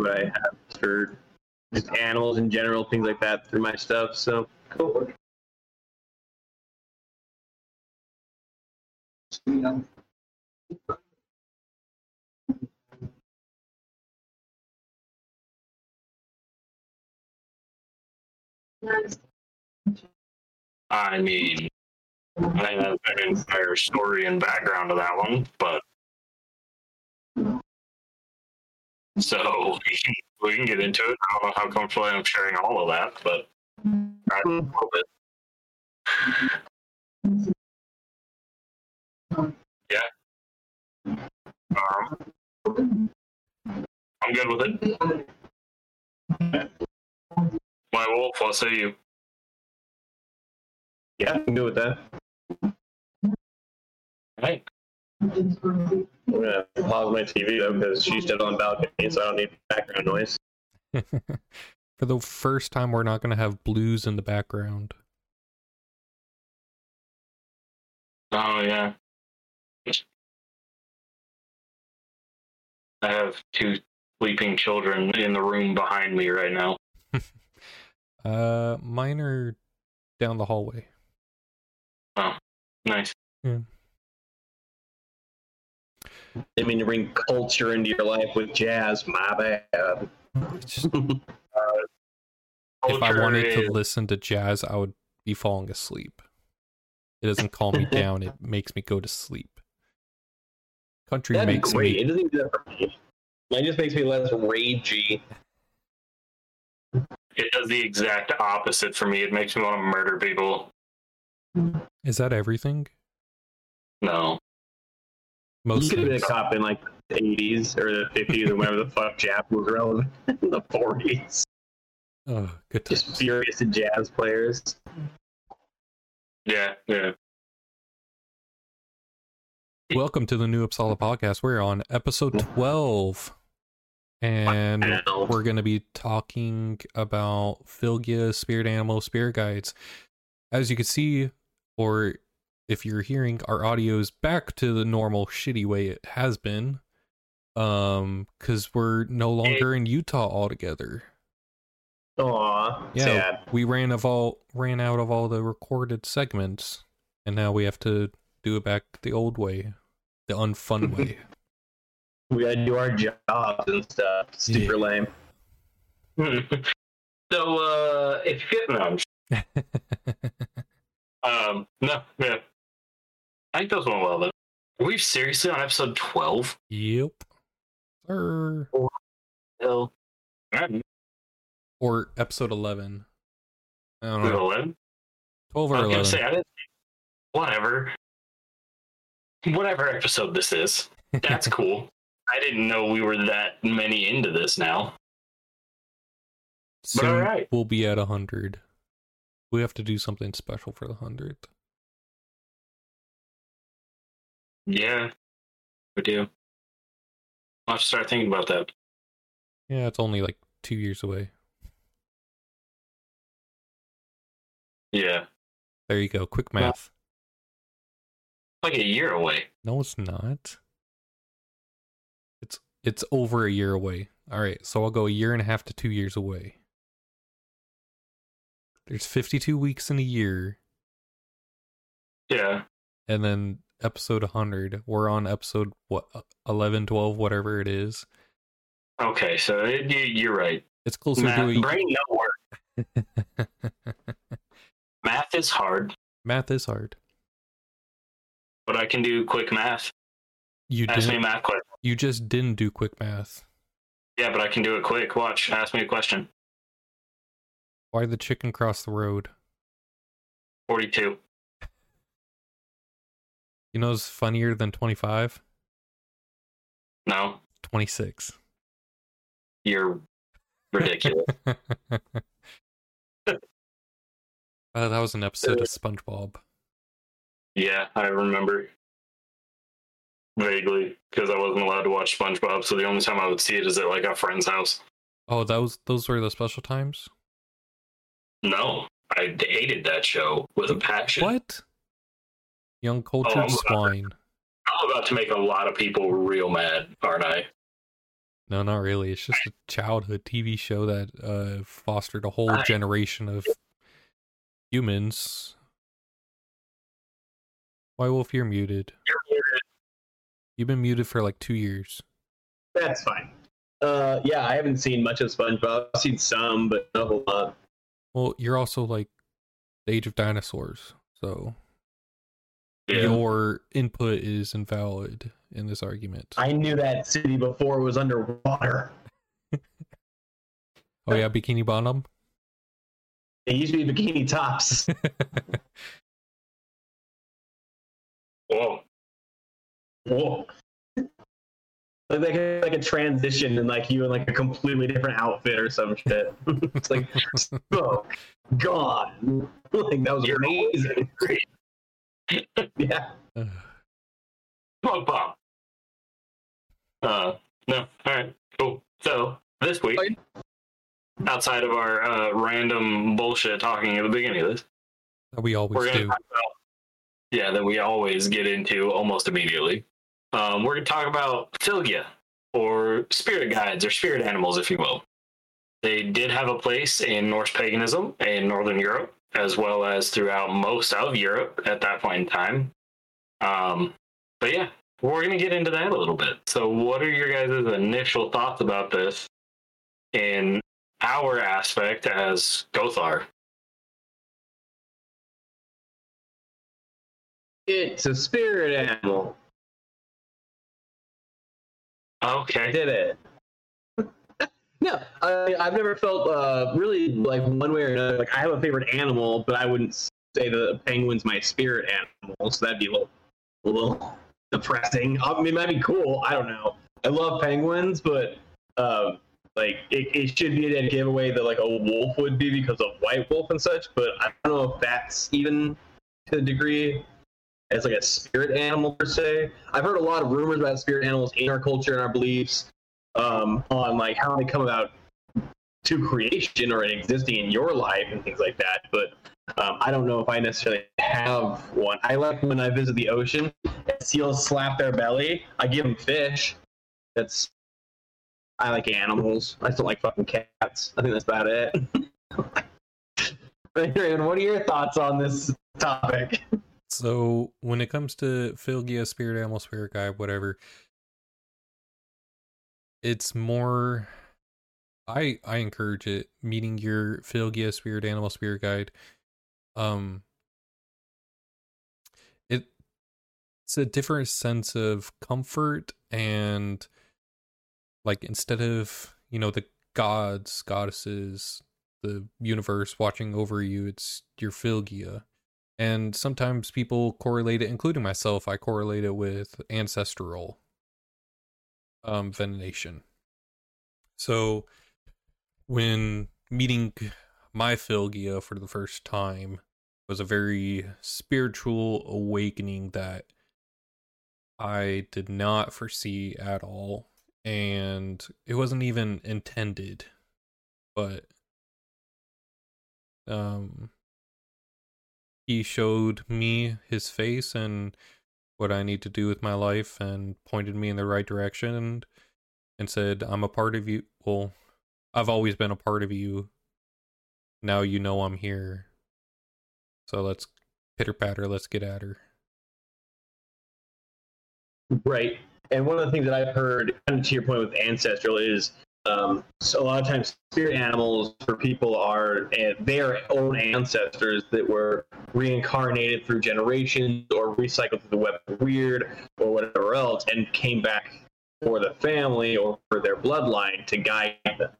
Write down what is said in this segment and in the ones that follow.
what I have for just animals in general, things like that through my stuff. So cool. I mean, I have an entire story and background to that one, but so we can, we can get into it. I don't know how comfortable I am sharing all of that, but I, a little bit. Yeah. Um, I'm good with it. My wolf, what say you? Yeah, I'm good with that. Right. I'm gonna pause my TV though because she's still on the balcony, so I don't need background noise. For the first time, we're not going to have blues in the background. Oh yeah. I have two sleeping children in the room behind me right now. Uh, mine are down the hallway. Oh, nice. Didn't mean to bring culture into your life with jazz. My bad. It's if I wanted is- to listen to jazz, I would be falling asleep. It doesn't calm me down; it makes me go to sleep. Country That'd makes me It doesn't do that for me. Mine just makes me less ragey. It does the exact opposite for me. It makes me want to murder people. Is that everything? No. Most you could have been a cop in like the 80s or the 50s or whenever the fuck jazz was relevant in the 40s. Oh, good times. Just times. furious jazz players. Yeah, yeah. Welcome to the New Uppsala podcast. We're on episode 12. And we're going to be talking about Fylgja Spirit Animal Spirit Guides. As you can see, or if you're hearing, our audio is back to the normal shitty way it has been. Um, because we're no longer in Utah altogether. Aw, Yeah, sad. we ran of all ran out of all the recorded segments, and now we have to do it back the old way, the unfun way. We gotta do our jobs and stuff. Super lame. so, uh, if you get no, um, no, yeah. I think those went well though. Are we seriously on episode twelve? yep. Or Hell, alright. or episode eleven. I don't know. eleven. Twelve I or was gonna eleven. say I didn't. Whatever. Whatever episode this is, that's cool. I didn't know we were that many into this now. Soon alright. we'll be at a hundred. We have to do something special for the hundredth. Yeah, we do. I'll have to start thinking about that. Yeah, it's only like two years away. Yeah, There you go. Quick math. like a year away. No, it's not. It's it's over a year away. All right, so I'll go a year and a half to two years away. There's 52 weeks in a year, Yeah, and then episode 100. We're on episode what uh, 11, 12, whatever it is. Okay, so it, you, you're right. It's closer Math, to brain no work. Math is hard, math is hard. but I can do quick math. You Ask me math question. You just didn't do quick math. Yeah, but I can do it quick. Watch. Ask me a question. Why the chicken cross the road? Forty-two. You know, it's funnier than 25. No, 26. you're ridiculous. Uh, that was an episode of SpongeBob. yeah, I remember vaguely because I wasn't allowed to watch SpongeBob. So the only time I would see it is at like a friend's house. Oh, that was those were the special times. No, I hated that show with a passion. What? Young cultured Oh, I'm- swine. I'm about to make a lot of people real mad, aren't I? No, not really. It's just a childhood TV show that uh, fostered a whole I- generation of humans. Why Wolf, you're muted. You're muted. You've been muted for like two years. That's fine. Uh, yeah, I haven't seen much of SpongeBob. I've seen some, but not a whole lot. Well, you're also like the age of dinosaurs, so Yeah. your input is invalid in this argument. I knew that city before it was underwater. oh yeah, Bikini Bottom. It used to be bikini tops. Whoa. Whoa. Like, like, a, like a transition and like you in like a completely different outfit or some shit. it's like, oh, gone. Like that was You're amazing. Great. Yeah. Bug bomb. Uh, no. All right. Cool. So this week, Fine. outside of our uh, random bullshit talking at the beginning of this, we we're always going to do. talk about yeah that we always get into almost immediately. Um, we're going to talk about Fylgja or spirit guides or spirit animals, if you will. They did have a place in Norse paganism in Northern Europe, as well as throughout most of Europe at that point in time. Um, but yeah, we're going to get into that a little bit. So, what are your guys' initial thoughts about this in our aspect as Gothar? It's a spirit animal. I Okay. did it. No, I, I've never felt uh, really like one way or another. Like I have a favorite animal, but I wouldn't say the penguin's my spirit animal. So that'd be a little, a little depressing. I mean, it might be cool. I don't know. I love penguins, but um, like it, it should be a giveaway that like a wolf would be because of white wolf and such. But I don't know if that's even to the degree as like a spirit animal per se. I've heard a lot of rumors about spirit animals in our culture and our beliefs um, on like how they come about to creation or existing in your life and things like that. But um, I don't know if I necessarily have one. I like when I visit the ocean and seals slap their belly. I give them fish. That's I like animals. I still like fucking cats. I think that's about it. Adrian, what are your thoughts on this topic? So when it comes to Fylgja, Spirit Animal, Spirit Guide, whatever, it's more. I I encourage it. Meeting your Fylgja, Spirit Animal, Spirit Guide. Um. It it's a different sense of comfort and like instead of you know the gods goddesses the universe watching over you it's your Fylgja and sometimes people correlate it including myself i correlate it with ancestral um veneration so when meeting my Fylgja for the first time was a very spiritual awakening that i did not foresee at all and it wasn't even intended but um he showed me his face and what I need to do with my life and pointed me in the right direction and, and said, I'm a part of you. Well, I've always been a part of you. Now you know I'm here. So let's pitter patter, let's get at her. Right. And one of the things that I've heard, to your point with ancestral, is um, so a lot of times spirit animals for people are uh, their own ancestors that were reincarnated through generations or recycled through the web Wyrd or whatever else and came back for the family or for their bloodline to guide them.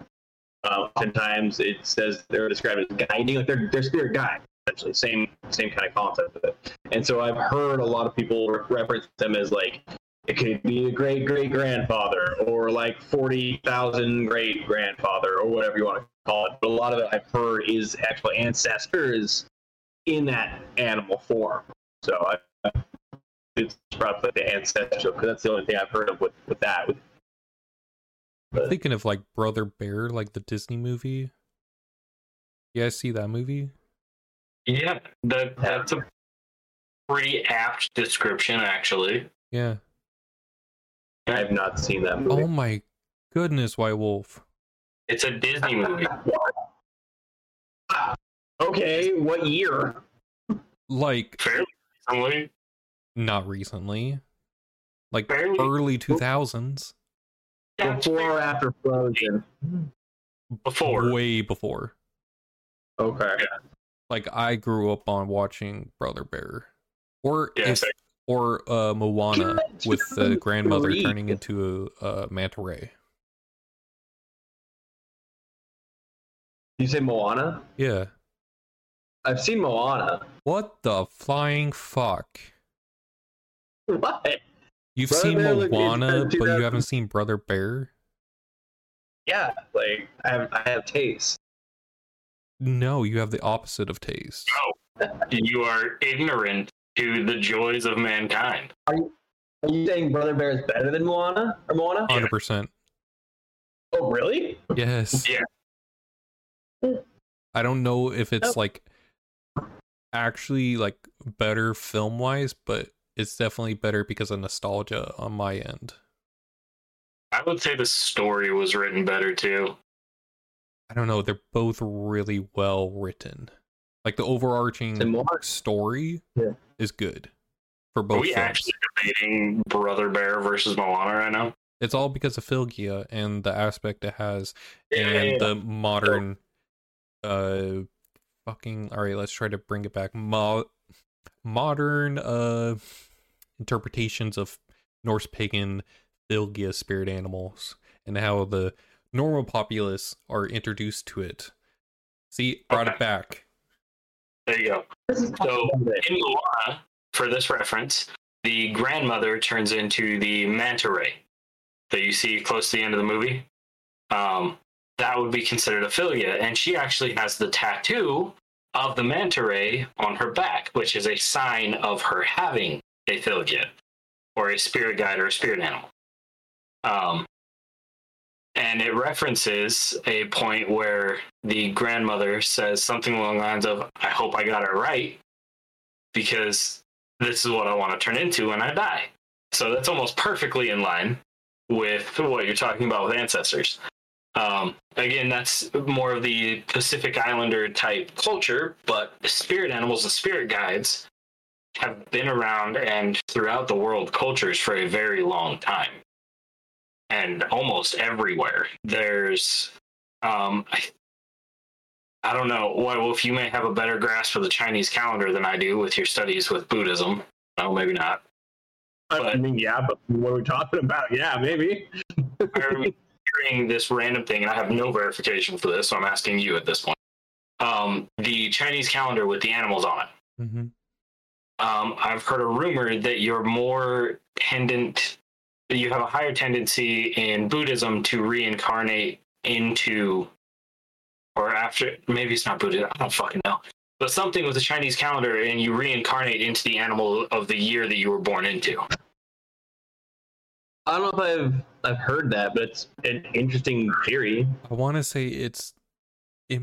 Uh, oftentimes it says they're described as guiding, like they're, they're spirit guides, essentially. Same same kind of concept it. And so I've heard a lot of people reference them as like it could be a great great grandfather or like 40,000 great grandfather or whatever you want to call it. But a lot of it I've heard is actual ancestors in that animal form. So I, it's probably the ancestral because that's the only thing I've heard of with, with that. With, I'm thinking of like Brother Bear, like the Disney movie. You guys see that movie? Yeah, that that's a pretty apt description, actually. Yeah. I have not seen that movie. Oh my goodness, White Wolf. It's a Disney movie. Okay, what year? Like Fairly recently. not recently. Like Fairly- early two thousands. Before or after Frozen? Before. Way before. Okay. Like I grew up on watching Brother Bear. Or Yeah, if, same. Or uh Moana Good with the grandmother grief. turning into a, a manta ray. You say Moana? Yeah. I've seen Moana. What the flying fuck? What? You've Brother seen Bear Moana, but you haven't seen Brother Bear? Yeah, like I have, I have taste. No, you have the opposite of taste. No, You are ignorant to the joys of mankind. Are you saying Brother Bear is better than Moana or Moana? Hundred percent. Oh, really? Yes. Yeah. I don't know if it's Oh. like actually like better film wise, but it's definitely better because of nostalgia on my end. I would say the story was written better too. I don't know, they're both really well written. Like the And overarching Moana. story Yeah. Is good for both. Are we films. actually debating Brother Bear versus Moana right now? It's all because of Fylgja and the aspect it has Yeah, and yeah, yeah. the modern uh fucking all right let's try to bring it back Mo- modern uh interpretations of norse pagan Fylgja spirit animals and how the normal populace are introduced to it see brought it back There you go. So in Moana, for this reference, the grandmother turns into the manta ray that you see close to the end of the movie. Um, that would be considered a Fylgja, and she actually has the tattoo of the manta ray on her back, which is a sign of her having a Fylgja, or a spirit guide or a spirit animal. Um, and it references a point where the grandmother says something along the lines of, I hope I got it right because this is what I want to turn into when I die. So that's almost perfectly in line with what you're talking about with ancestors. Um, again, that's more of the Pacific Islander type culture, but spirit animals and spirit guides have been around and throughout the world cultures for a very long time. And almost everywhere. There's um, I I don't know. Well, if you may have a better grasp of the Chinese calendar than I do with your studies with Buddhism. No, maybe not. I mean, yeah, but what are we talking about? Yeah, maybe. I remember hearing this random thing, and I have no verification for this, so I'm asking you at this point. Um, the Chinese calendar with the animals on it. mm-hmm. Um, I've heard a rumor that you're more tendent, that you have a higher tendency in Buddhism to reincarnate into, or after, maybe it's not Buddhism, I don't fucking know, but something with the Chinese calendar and you reincarnate into the animal of the year that you were born into. I don't know if I've I've heard that, but it's an interesting theory. i want to say it's it,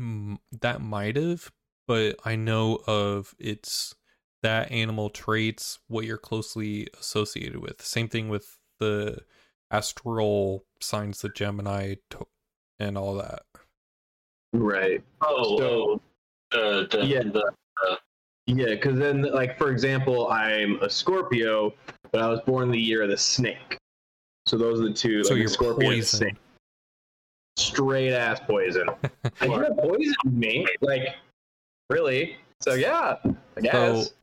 that might have but i know of it's that animal traits what you're closely associated with same thing with the astral signs the gemini to- and all that Right. Oh, So- uh, the, Yeah. the, Yeah, because then, like for example, I'm a Scorpio, but I was born the year of the snake. So those are the two. so like, you're Scorpio and poison snake. Straight ass poison. I you have poison in me, like really. So yeah, I guess.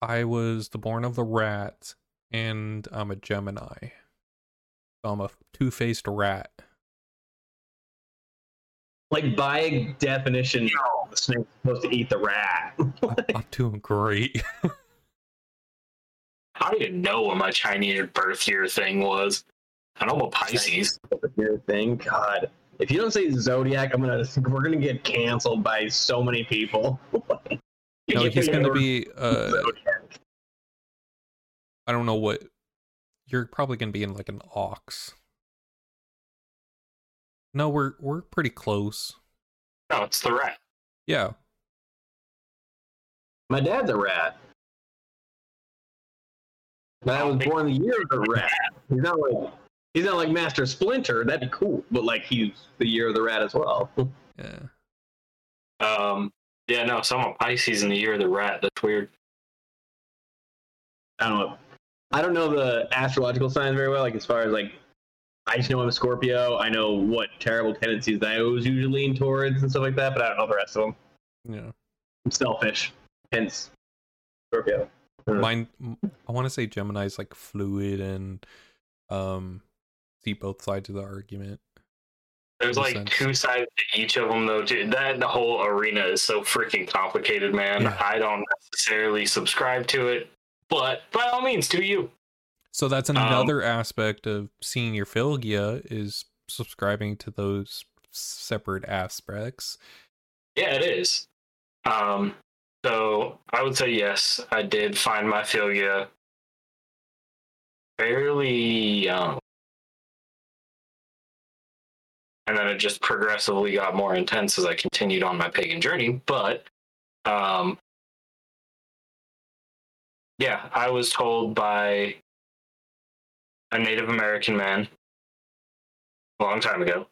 i was the born of the rat and i'm a gemini so i'm a two-faced rat like by definition, the snake's supposed to eat the rat. i'm doing great I didn't even know what my Chinese birth year thing was. I know I'm a Pisces. Your thing, God. If you don't say zodiac, I'm gonna we're gonna get canceled by so many people. no he's gonna be uh Zodiac. I don't know what you're probably gonna be in like an ox. No, we're we're pretty close. No, it's the rat. Yeah. My dad's a rat. But I was born the year of the rat. He's not like He's not like Master Splinter. That'd be cool. But like he's the year of the rat as well. Yeah. Um, yeah, no, so I'm a Pisces in the year of the rat. That's weird. I don't know. I don't know the astrological signs very well. Like as far as like, I just know I'm a Scorpio. I know what terrible tendencies that I always usually lean towards and stuff like that. But I don't know the rest of them. Yeah. I'm selfish, hence Scorpio. Hmm. Mine I want to say Gemini's like fluid and um see both sides of the argument. There's like sense. two sides to each of them, though. Dude. That the whole arena is so freaking complicated, man. Yeah. I don't necessarily subscribe to it, but by all means, do you? So that's Um, another aspect of seeing your Fylgja is subscribing to those separate aspects. Yeah, it is. Um, so I would say yes, I did find my Fylgja fairly young. And then it just progressively got more intense as I continued on my pagan journey. But um, yeah, I was told by a Native American man a long time ago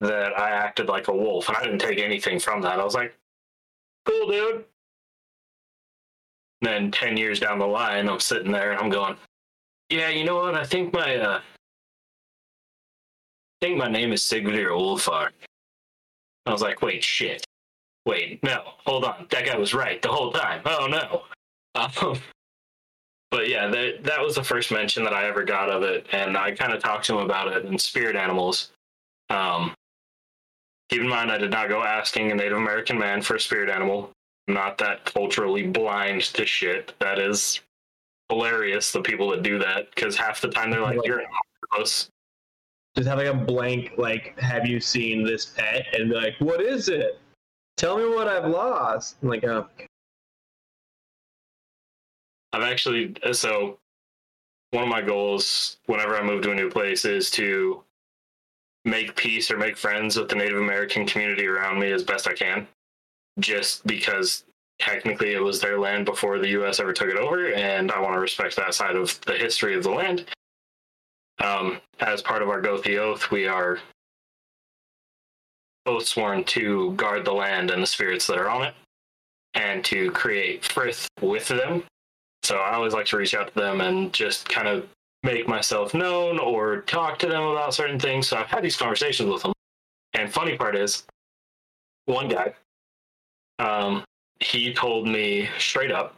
that I acted like a wolf, and I didn't take anything from that. I was like, cool, dude. Then 10 years down the line, I'm sitting there and I'm going, yeah, you know what? I think my, uh, I think my name is Sigvidir Ulfar. I was like, wait, shit. Wait, no, hold on. That guy was right the whole time. Oh, no. Um, but yeah, that, that was the first mention that I ever got of it, and I kind of talked to him about it in Spirit Animals. Um, Keep in mind, I did not go asking a Native American man for a spirit animal. I'm not that culturally blind to shit. That is hilarious, the people that do that, because half the time they're like, you're an octopus. Just have like a blank like, have you seen this pet? And be like, what is it? Tell me what I've lost. I'm like, oh, I've actually, so one of my goals whenever I move to a new place is to make peace or make friends with the Native American community around me as best I can, just because technically it was their land before the U.S. ever took it over, and I want to respect that side of the history of the land. Um, as part of our Gothi oath, we are both sworn to guard the land and the spirits that are on it, and to create frith with them. So I always like to reach out to them and just kind of make myself known or talk to them about certain things. So I've had these conversations with them. And funny part is, one guy, um, he told me straight up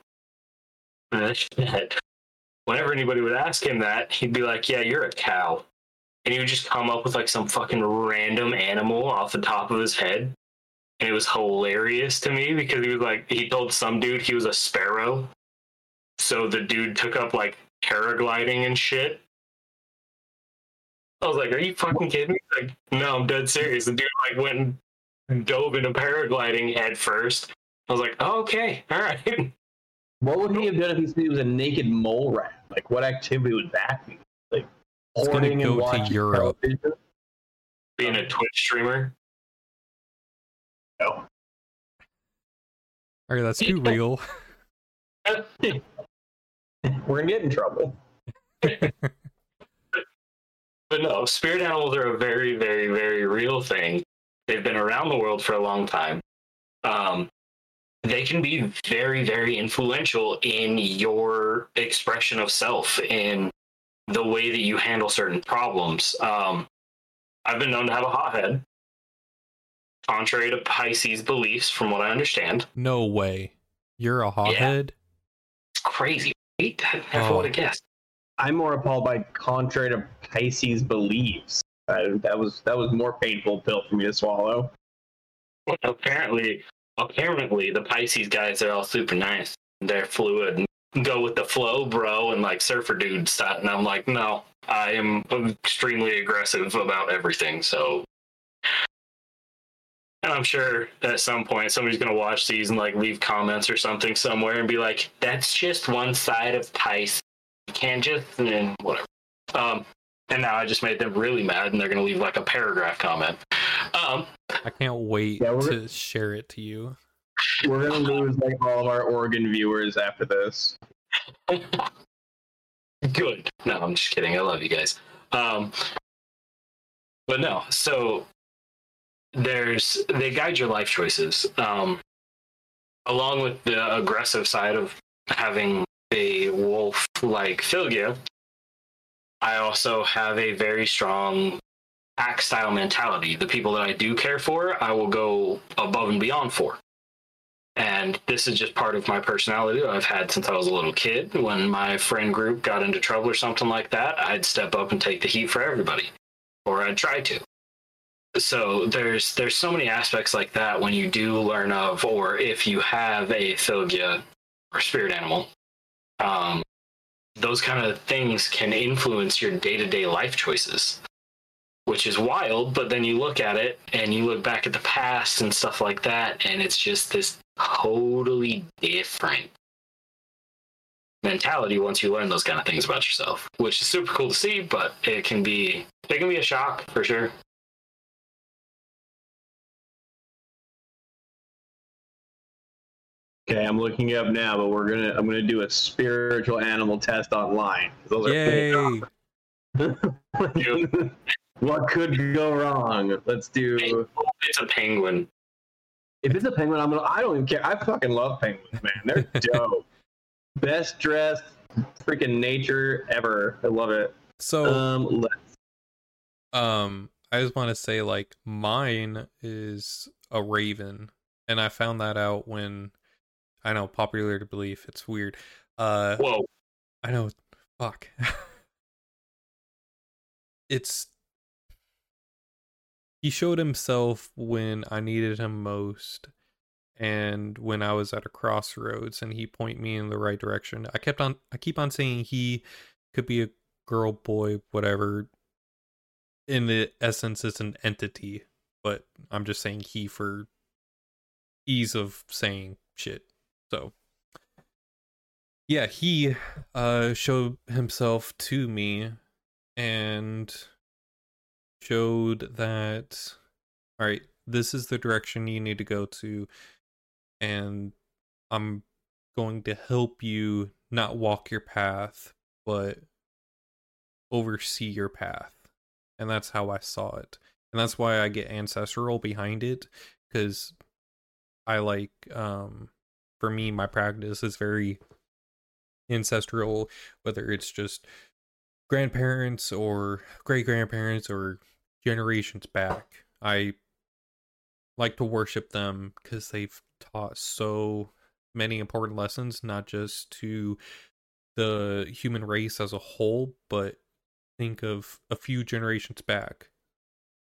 that whenever anybody would ask him that, he'd be like, "Yeah, you're a cow," and he would just come up with like some fucking random animal off the top of his head. And it was hilarious to me because he was like, he told some dude he was a sparrow. So the dude took up like paragliding and shit. I was like, "Are you fucking kidding me?" Like, no, I'm dead serious. The dude like went and dove into paragliding head first. I was like, oh, "Okay, all right." what would he have done if he he was a naked mole rat? Like, what activity would that be? Like, It's gonna go to watching Europe. television? Being a Twitch streamer. No. All right, that's too real. We're gonna get in trouble. But no, spirit animals are a very, very, very real thing. They've been around the world for a long time. Um, they can be very, very influential in your expression of self, in the way that you handle certain problems. Um, I've been known to have a hothead, contrary to Pisces beliefs, from what I understand. No way. You're a hothead? It's crazy. Right? I never Oh. would have guessed. I'm more appalled by contrary to Pisces beliefs. Uh, that was that was more painful pill for me to swallow. apparently apparently the pisces guys are all super nice they're fluid and go with the flow bro and like surfer dude stuff and i'm like no i am extremely aggressive about everything so. And i'm sure at some point somebody's going to watch these and like leave comments or something somewhere and be like that's just one side of pisces you can't just and whatever. Um and now i just made them really mad and they're going to leave like a paragraph comment. Um I can't wait Yeah, to share it to you. We're gonna lose like all of our Oregon viewers after this. Good. No, I'm just kidding. I love you guys. Um, but no, so there's they guide your life choices. Um, along with the aggressive side of having a wolf like Fylgja, I also have a very strong pack style mentality. The people that I do care for, I will go above and beyond for. And this is just part of my personality I've had since I was a little kid. When my friend group got into trouble or something like that, I'd step up and take the heat for everybody, or I'd try to. So there's there's so many aspects like that when you do learn of, or if you have a Fylgja or spirit animal, um, those kind of things can influence your day to day life choices which is wild. But then you look at it and you look back at the past and stuff like that, and it's just this totally different mentality once you learn those kind of things about yourself, which is super cool to see. But it can be it can be a shock for sure. Okay, I'm looking up now, but we're gonna I'm gonna do a spiritual animal test online. Those are Yay! what could go wrong? Let's do. It's a penguin. If it's a penguin, I'm gonna. I don't even care. I fucking love penguins, man. They're dope. Best dressed freaking nature ever. I love it. So Um, let's Um, I just want to say, like, mine is a raven, and I found that out when I know popular to belief. It's weird. Uh, Whoa. I know. Fuck. it's he showed himself when I needed him most, and when I was at a crossroads, and he point me in the right direction. I kept on. I keep on saying he could be a girl, boy, whatever. In the essence, it's an entity, but I'm just saying he for ease of saying shit. So yeah, he uh showed himself to me and showed that all right, this is the direction you need to go to and I'm going to help you not walk your path, but oversee your path. And that's how I saw it. And that's why I get ancestral behind it cuz I like um for me my practice is very ancestral whether it's just grandparents or great grandparents or generations back. I like to worship them cuz they've taught so many important lessons not just to the human race as a whole, but think of a few generations back.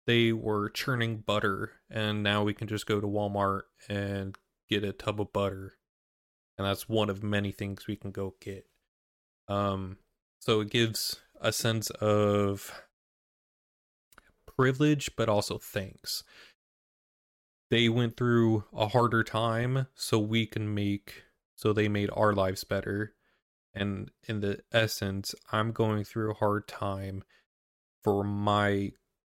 They were churning butter, and now we can just go to Walmart and get a tub of butter. And that's one of many things we can go get. Um, so it gives a sense of privilege, but also thanks. They went through a harder time, so we can make, so they made our lives better. And in the essence i'm going through a hard time for my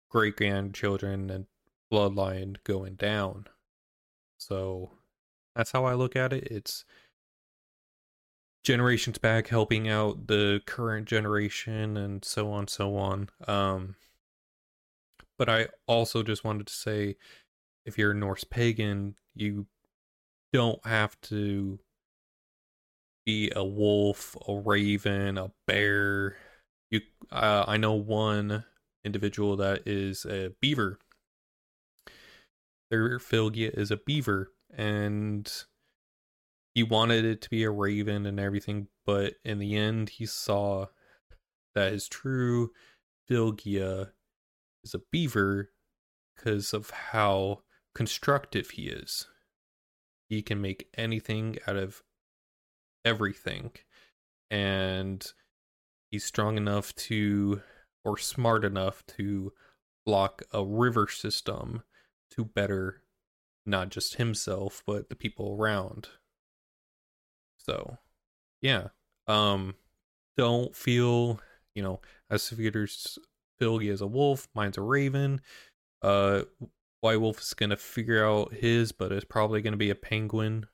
great grandchildren and bloodline going down. So that's how i look at it. It's generations back helping out the current generation and so on so on. Um but i also just wanted to say if you're a norse pagan you don't have to be a wolf, a raven, a bear. You, uh, I know one individual that is a beaver. Their Fylgja is a beaver, and he wanted it to be a raven and everything, but in the end, he saw that his true Fylgja is a beaver because of how constructive he is. He can make anything out of everything and he's strong enough to or smart enough to block a river system to better not just himself but the people around so yeah um don't feel you know as Peter's Fylgja is a wolf mine's a raven uh white wolf is gonna figure out his but it's probably gonna be a penguin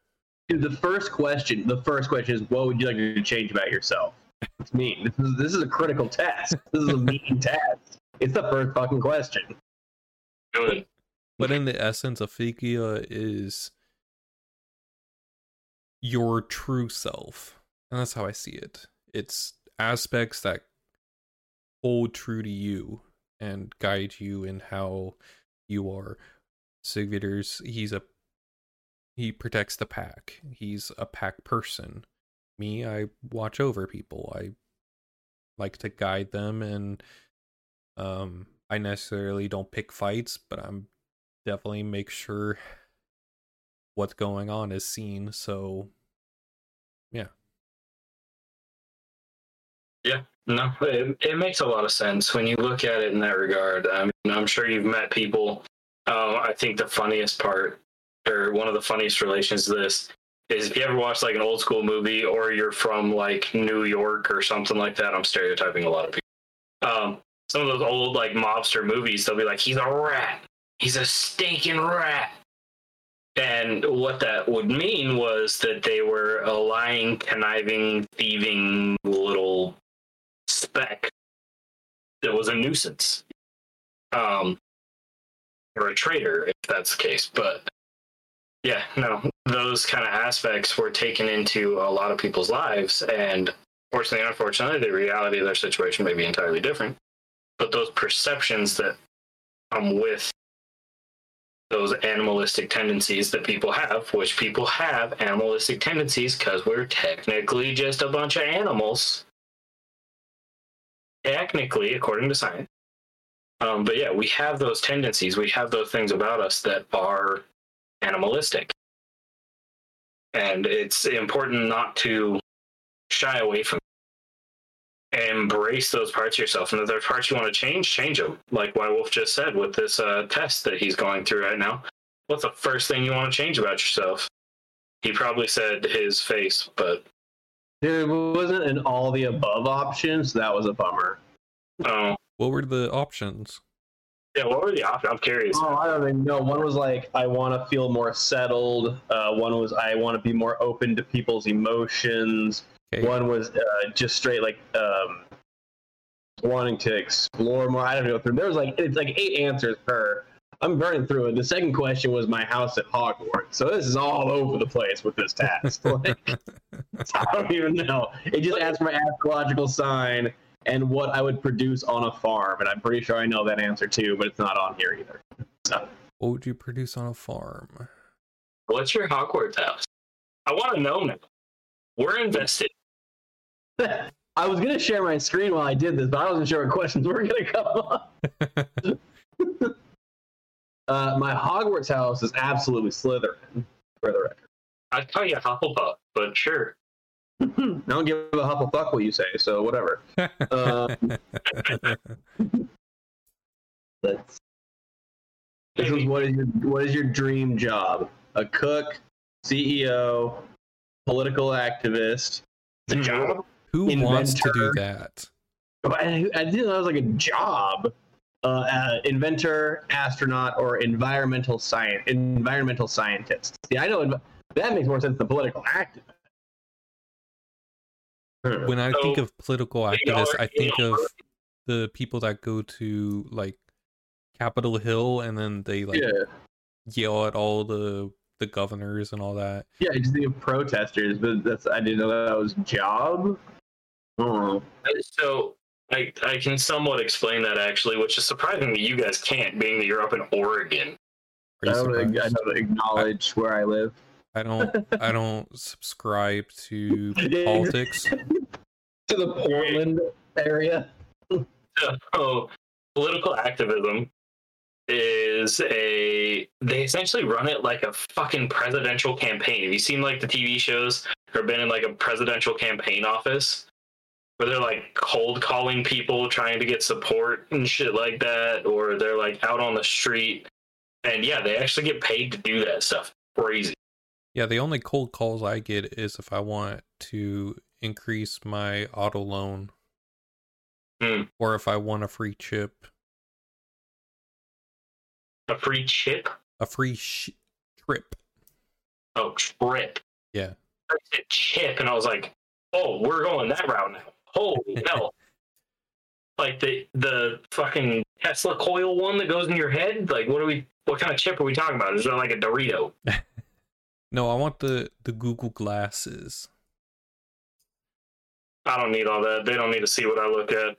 the first question. The first question is, what would you like to change about yourself? It's mean. This is this is a critical test. This is a mean test. It's the first fucking question. Good. But in the essence, a Fylgja is your true self. And that's how I see it. It's aspects that hold true to you and guide you in how you are. Sigvider's he's a he protects the pack. He's a pack person. Me, I watch over people. I like to guide them and um I necessarily don't pick fights, but I'm definitely make sure what's going on is seen. So Yeah, no, it, it makes a lot of sense when you look at it in that regard. I mean, I'm sure you've met people. Uh, I think the funniest part, or one of the funniest relations to this, is if you ever watch like an old school movie or you're from like New York or something like that. I'm stereotyping a lot of people. Um, some of those old like mobster movies, they'll be like, he's a rat. He's a stinking rat. And what that would mean was that they were a lying, conniving, thieving little speck that was a nuisance. Um, or a traitor, if that's the case. But yeah, no, those kind of aspects were taken into a lot of people's lives. And fortunately, unfortunately, the reality of their situation may be entirely different. But those perceptions that come with those animalistic tendencies that people have, which people have animalistic tendencies because we're technically just a bunch of animals. Technically, according to science. Um, but yeah, we have those tendencies. We have those things about us that are animalistic. And it's important not to shy away from embrace those parts of yourself and if there's parts you want to change change them like why wolf just said with this uh, test that he's going through right now what's the first thing you want to change about yourself he probably said his face but Dude, it wasn't in all the above options. That was a bummer. oh What were the options? yeah what were the options i'm curious Oh, I don't even know. One was like, I want to feel more settled. Uh, one was, I want to be more open to people's emotions. Okay. One was uh, just straight like um, wanting to explore more. I don't know. Through there was like it's like eight answers per. I'm burning through it. The second question was my house at Hogwarts. So this is all over the place with this task. Like, I don't even know. It just asked for my astrological sign and what I would produce on a farm, and I'm pretty sure I know that answer too, but it's not on here either. So what would you produce on a farm? what's your hogwarts house i want to know now we're invested I was gonna share my screen while I did this, but I wasn't sure what questions were gonna come up. Uh, my Hogwarts house is absolutely Slytherin, for the record. i'd call you a hufflepuff but sure I don't give a Hufflepuff what you say, so whatever. Um, Let's. This is what is your what is your dream job? A cook, CEO, political activist. the job Who wants to do that? I, I didn't know that was like a job. Uh, uh, inventor, astronaut, or environmental science environmental scientist. See, I know env- that makes more sense than political activist. Hmm. When I think of political activists, are I think in of the people that go to like Capitol Hill and then they like yeah, yell at all the the governors and all that. yeah, I just think of protesters, but that's I didn't know that was a job. Oh, So I I can somewhat explain that actually, which is surprising that you guys can't, being that you're up in Oregon. I you don't, I don't acknowledge where I live. I don't I don't subscribe to politics. to the Portland area. So oh, political activism is a they essentially run it like a fucking presidential campaign. Have you seen like the TV shows or been in like a presidential campaign office? Where they're like cold calling people trying to get support and shit like that, or they're like out on the street. And yeah, they actually get paid to do that stuff. Crazy. Yeah, the only cold calls I get is if I want to increase my auto loan Hmm. or if I want a free chip, A free chip? a free sh- trip. Oh, trip. Yeah. I said chip, and I was like, oh, we're going that route now. Holy hell! Like the the fucking Tesla coil one that goes in your head. Like, what are we? What kind of chip are we talking about? Is it like a Dorito? No, I want the the Google glasses. I don't need all that. They don't need to see what I look at.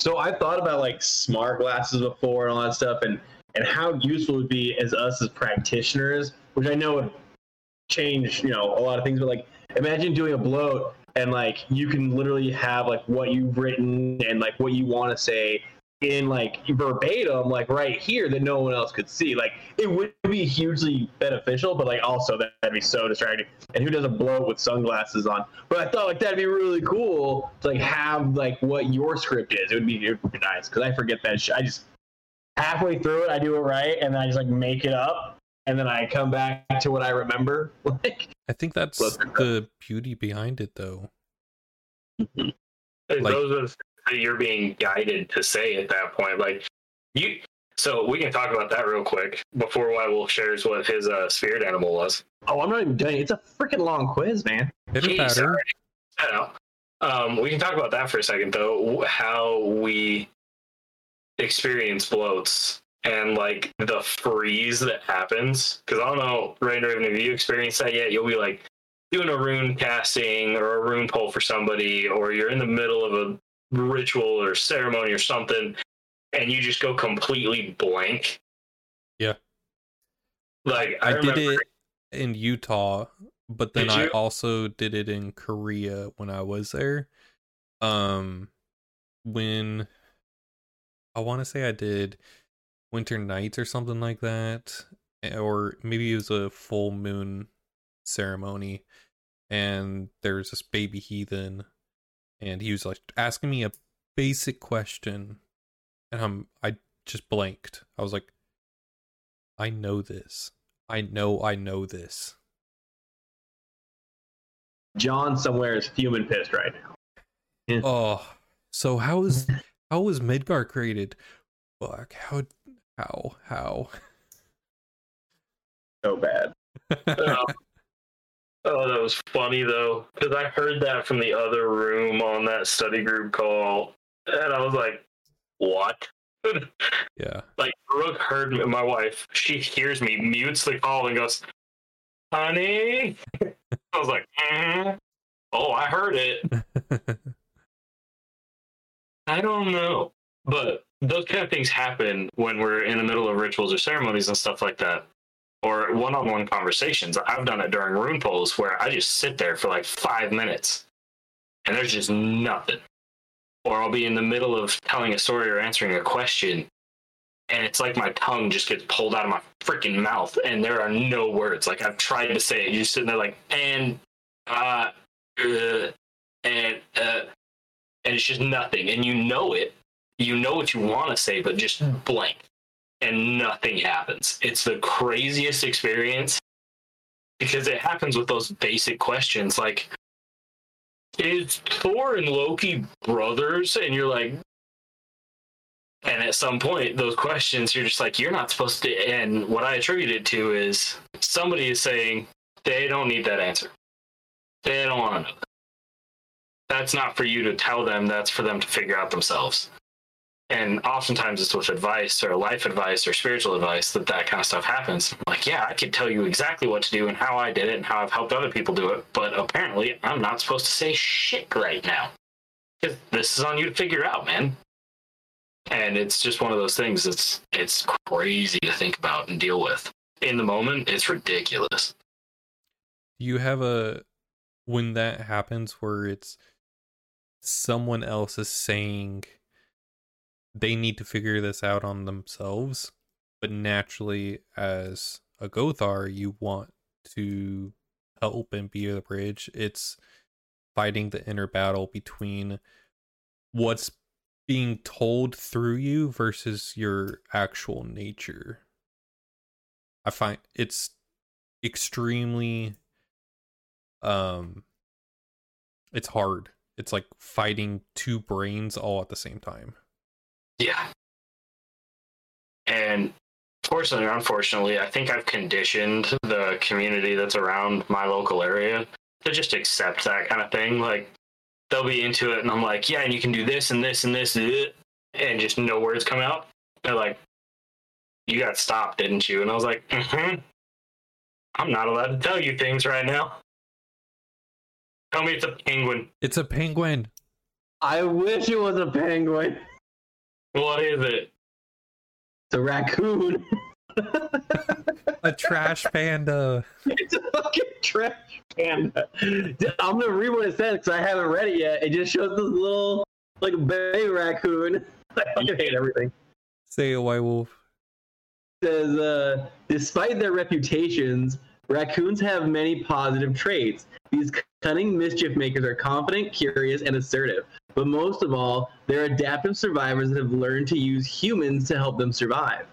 So I've thought about like smart glasses before and all that stuff, and and how useful it would be as us as practitioners, which I know would change, you know, a lot of things. But like, imagine doing a blót and like you can literally have like what you've written and like what you want to say in like verbatim, like right here that no one else could see. Like it would be hugely beneficial, but like also that, that'd be so distracting. And who does a blót with sunglasses on? But I thought like that'd be really cool to like have like what your script is. It would be, it would be nice because I forget that shit. I just halfway through it, I do it right, and then I just like make it up, and then I come back to what I remember. Like I think that's the beauty behind it, though. And Like- those are the that you're being guided to say at that point. Like you. So we can talk about that real quick before White Wolf shares what his uh, spirit animal was. Oh, I'm not even done. It's a freaking long quiz, man. Pitter Jeez, patter. alright. I know. Um, we can talk about that for a second, though. How we experience blóts and like the freeze that happens. Because I don't know, Raven, if you experienced that yet? You'll be like doing a rune casting or a rune pull for somebody, or you're in the middle of a ritual or ceremony or something, and you just go completely blank. Yeah. Like I, I did it in Utah, but then I also did it in Korea when I was there. Um, when I want to say I did Winter Nights or something like that, eh, or maybe it was a full moon ceremony, and there was this baby heathen, and he was like asking me a basic question, and I'm I just blanked. I was like, I know this. I know I know this. John somewhere is fuming pissed right now. Oh, so how is how was Midgard created? Fuck, how how how? So bad. Oh. Oh, that was funny though, because I heard that from the other room on that study group call, and I was like, "What?" yeah. like Brooke heard me, my wife. She hears me, mutes the call, and goes, "Honey." I was like, "Mhm." "Oh, I heard it." I don't know, but those kind of things happen when we're in the middle of rituals or ceremonies and stuff like that, or one-on-one conversations. I've done it during rune polls where I just sit there for like five minutes, and there's just nothing. Or I'll be in the middle of telling a story or answering a question, and it's like my tongue just gets pulled out of my freaking mouth, and there are no words. Like I've tried to say it, you're sitting there like, and uh, uh and uh and it's just nothing and you know it you know what you want to say but just blank and nothing happens. It's the craziest experience because it happens with those basic questions like is thor and loki brothers? And you're like and at some point those questions you're just like you're not supposed to and what i attribute it to is somebody is saying they don't need that answer. They don't want to know. That that's not for you to tell them that's for them to figure out themselves and oftentimes it's with advice or life advice or spiritual advice that that kind of stuff happens. I'm like yeah i could tell you exactly what to do and how i did it and how i've helped other people do it but apparently i'm not supposed to say shit right now. This is on you to figure out man. And it's just one of those things that's it's crazy to think about and deal with. In the moment it's ridiculous. You have a when that happens where it's someone else is saying they need to figure this out on themselves but naturally as a gothar you want to help and be the bridge. It's fighting the inner battle between what's being told through you versus your actual nature. I find it's extremely um it's hard. It's like fighting two brains all at the same time Yeah. And fortunately or unfortunately, I think I've conditioned the community that's around my local area to just accept that kind of thing. Like, they'll be into it, and I'm like, yeah, and you can do this and this and this, and just no words come out. They're like, you got stopped, didn't you? And I was like, mm-hmm. I'm not allowed to tell you things right now. Tell me it's a penguin. It's a penguin. I wish it was a penguin. What is it? It's a raccoon. A trash panda. it's a fucking trash panda. I'm gonna read what it says because I haven't read it yet. It just shows this little like baby raccoon. I fucking hate everything. Say it, White Wolf. says, uh, despite their reputations, raccoons have many positive traits. These cunning mischief makers are confident, curious, and assertive. But most of all, they're adaptive survivors that have learned to use humans to help them survive.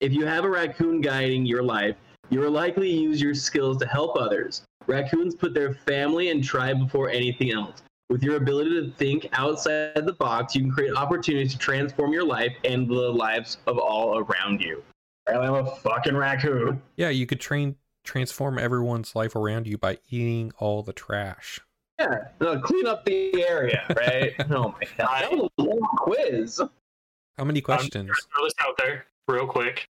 If you have a raccoon guiding your life, you will likely to use your skills to help others. Raccoons put their family and tribe before anything else. With your ability to think outside the box, you can create opportunities to transform your life and the lives of all around you. I'm a fucking raccoon. Yeah, you could train transform everyone's life around you by eating all the trash. Yeah, no, clean up the area, right? oh my god, that was a long quiz. How many questions? I'm throw this out there real quick.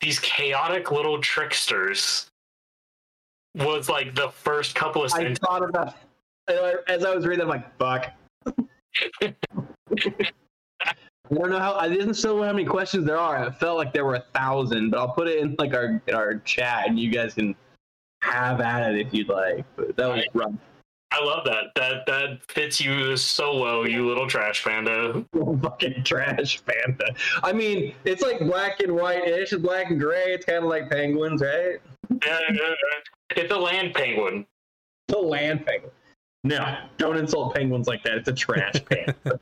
These chaotic little tricksters was like the first couple of I thought about as I was reading. I'm like, fuck. I don't know how. I didn't show how many questions there are. It felt like there were a thousand, but I'll put it in like our in our chat, and you guys can have at it if you'd like. But that was rough. I love that. That that fits you so well, you little trash panda. fucking trash panda. I mean, it's like black and white-ish, it's black and gray. It's kind of like penguins, right? Yeah, yeah, yeah. It's a land penguin. It's a land penguin. No, don't insult penguins like that. It's a trash panda.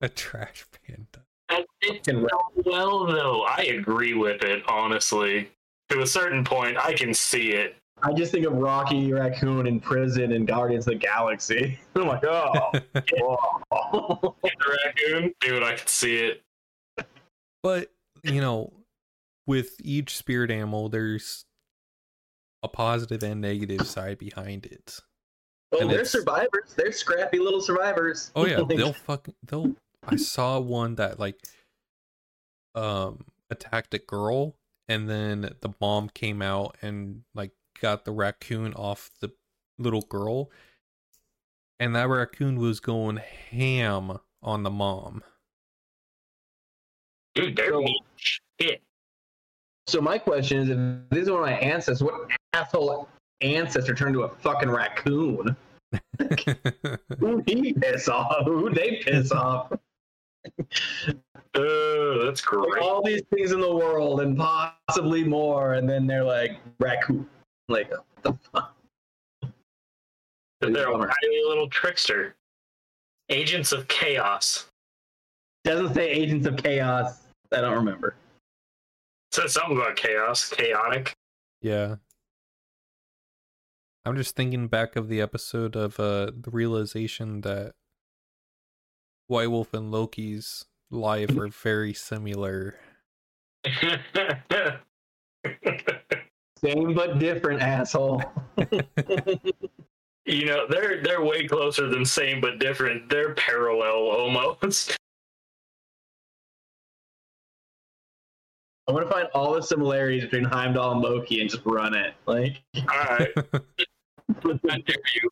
A trash panda. That fits so well, though. I agree with it, honestly. To a certain point, I can see it. I just think of Rocky Raccoon in prison and Guardians of the Galaxy. I'm like, oh. The raccoon, dude, I can see it. But, you know, with each spirit animal, there's a positive and negative side behind it. Oh, And they're it's- survivors. They're scrappy little survivors. Oh yeah, they'll fucking they'll. I saw one that like, um, attacked a girl, and then the mom came out and like got the raccoon off the little girl, and that raccoon was going ham on the mom. Dude, they're So- shit. So my question is, if these are my ancestors, what asshole ancestor turned to a fucking raccoon? Who he piss off? Who they piss off? Uh, that's Like, great. all these things in the world and possibly more, and then they're like raccoon. Like what the fuck? They're a tiny little trickster. Agents of chaos. Doesn't say agents of chaos. I don't remember. Says something about chaos, chaotic. yeah. I'm just thinking back of the episode of uh the realization that White Wolf and Loki's life are very similar. Same but different, asshole. you know, they're they're way closer than same but different. They're parallel almost. I'm gonna find all the similarities between Heimdall and Loki and just run it. Like Alright. I dare you.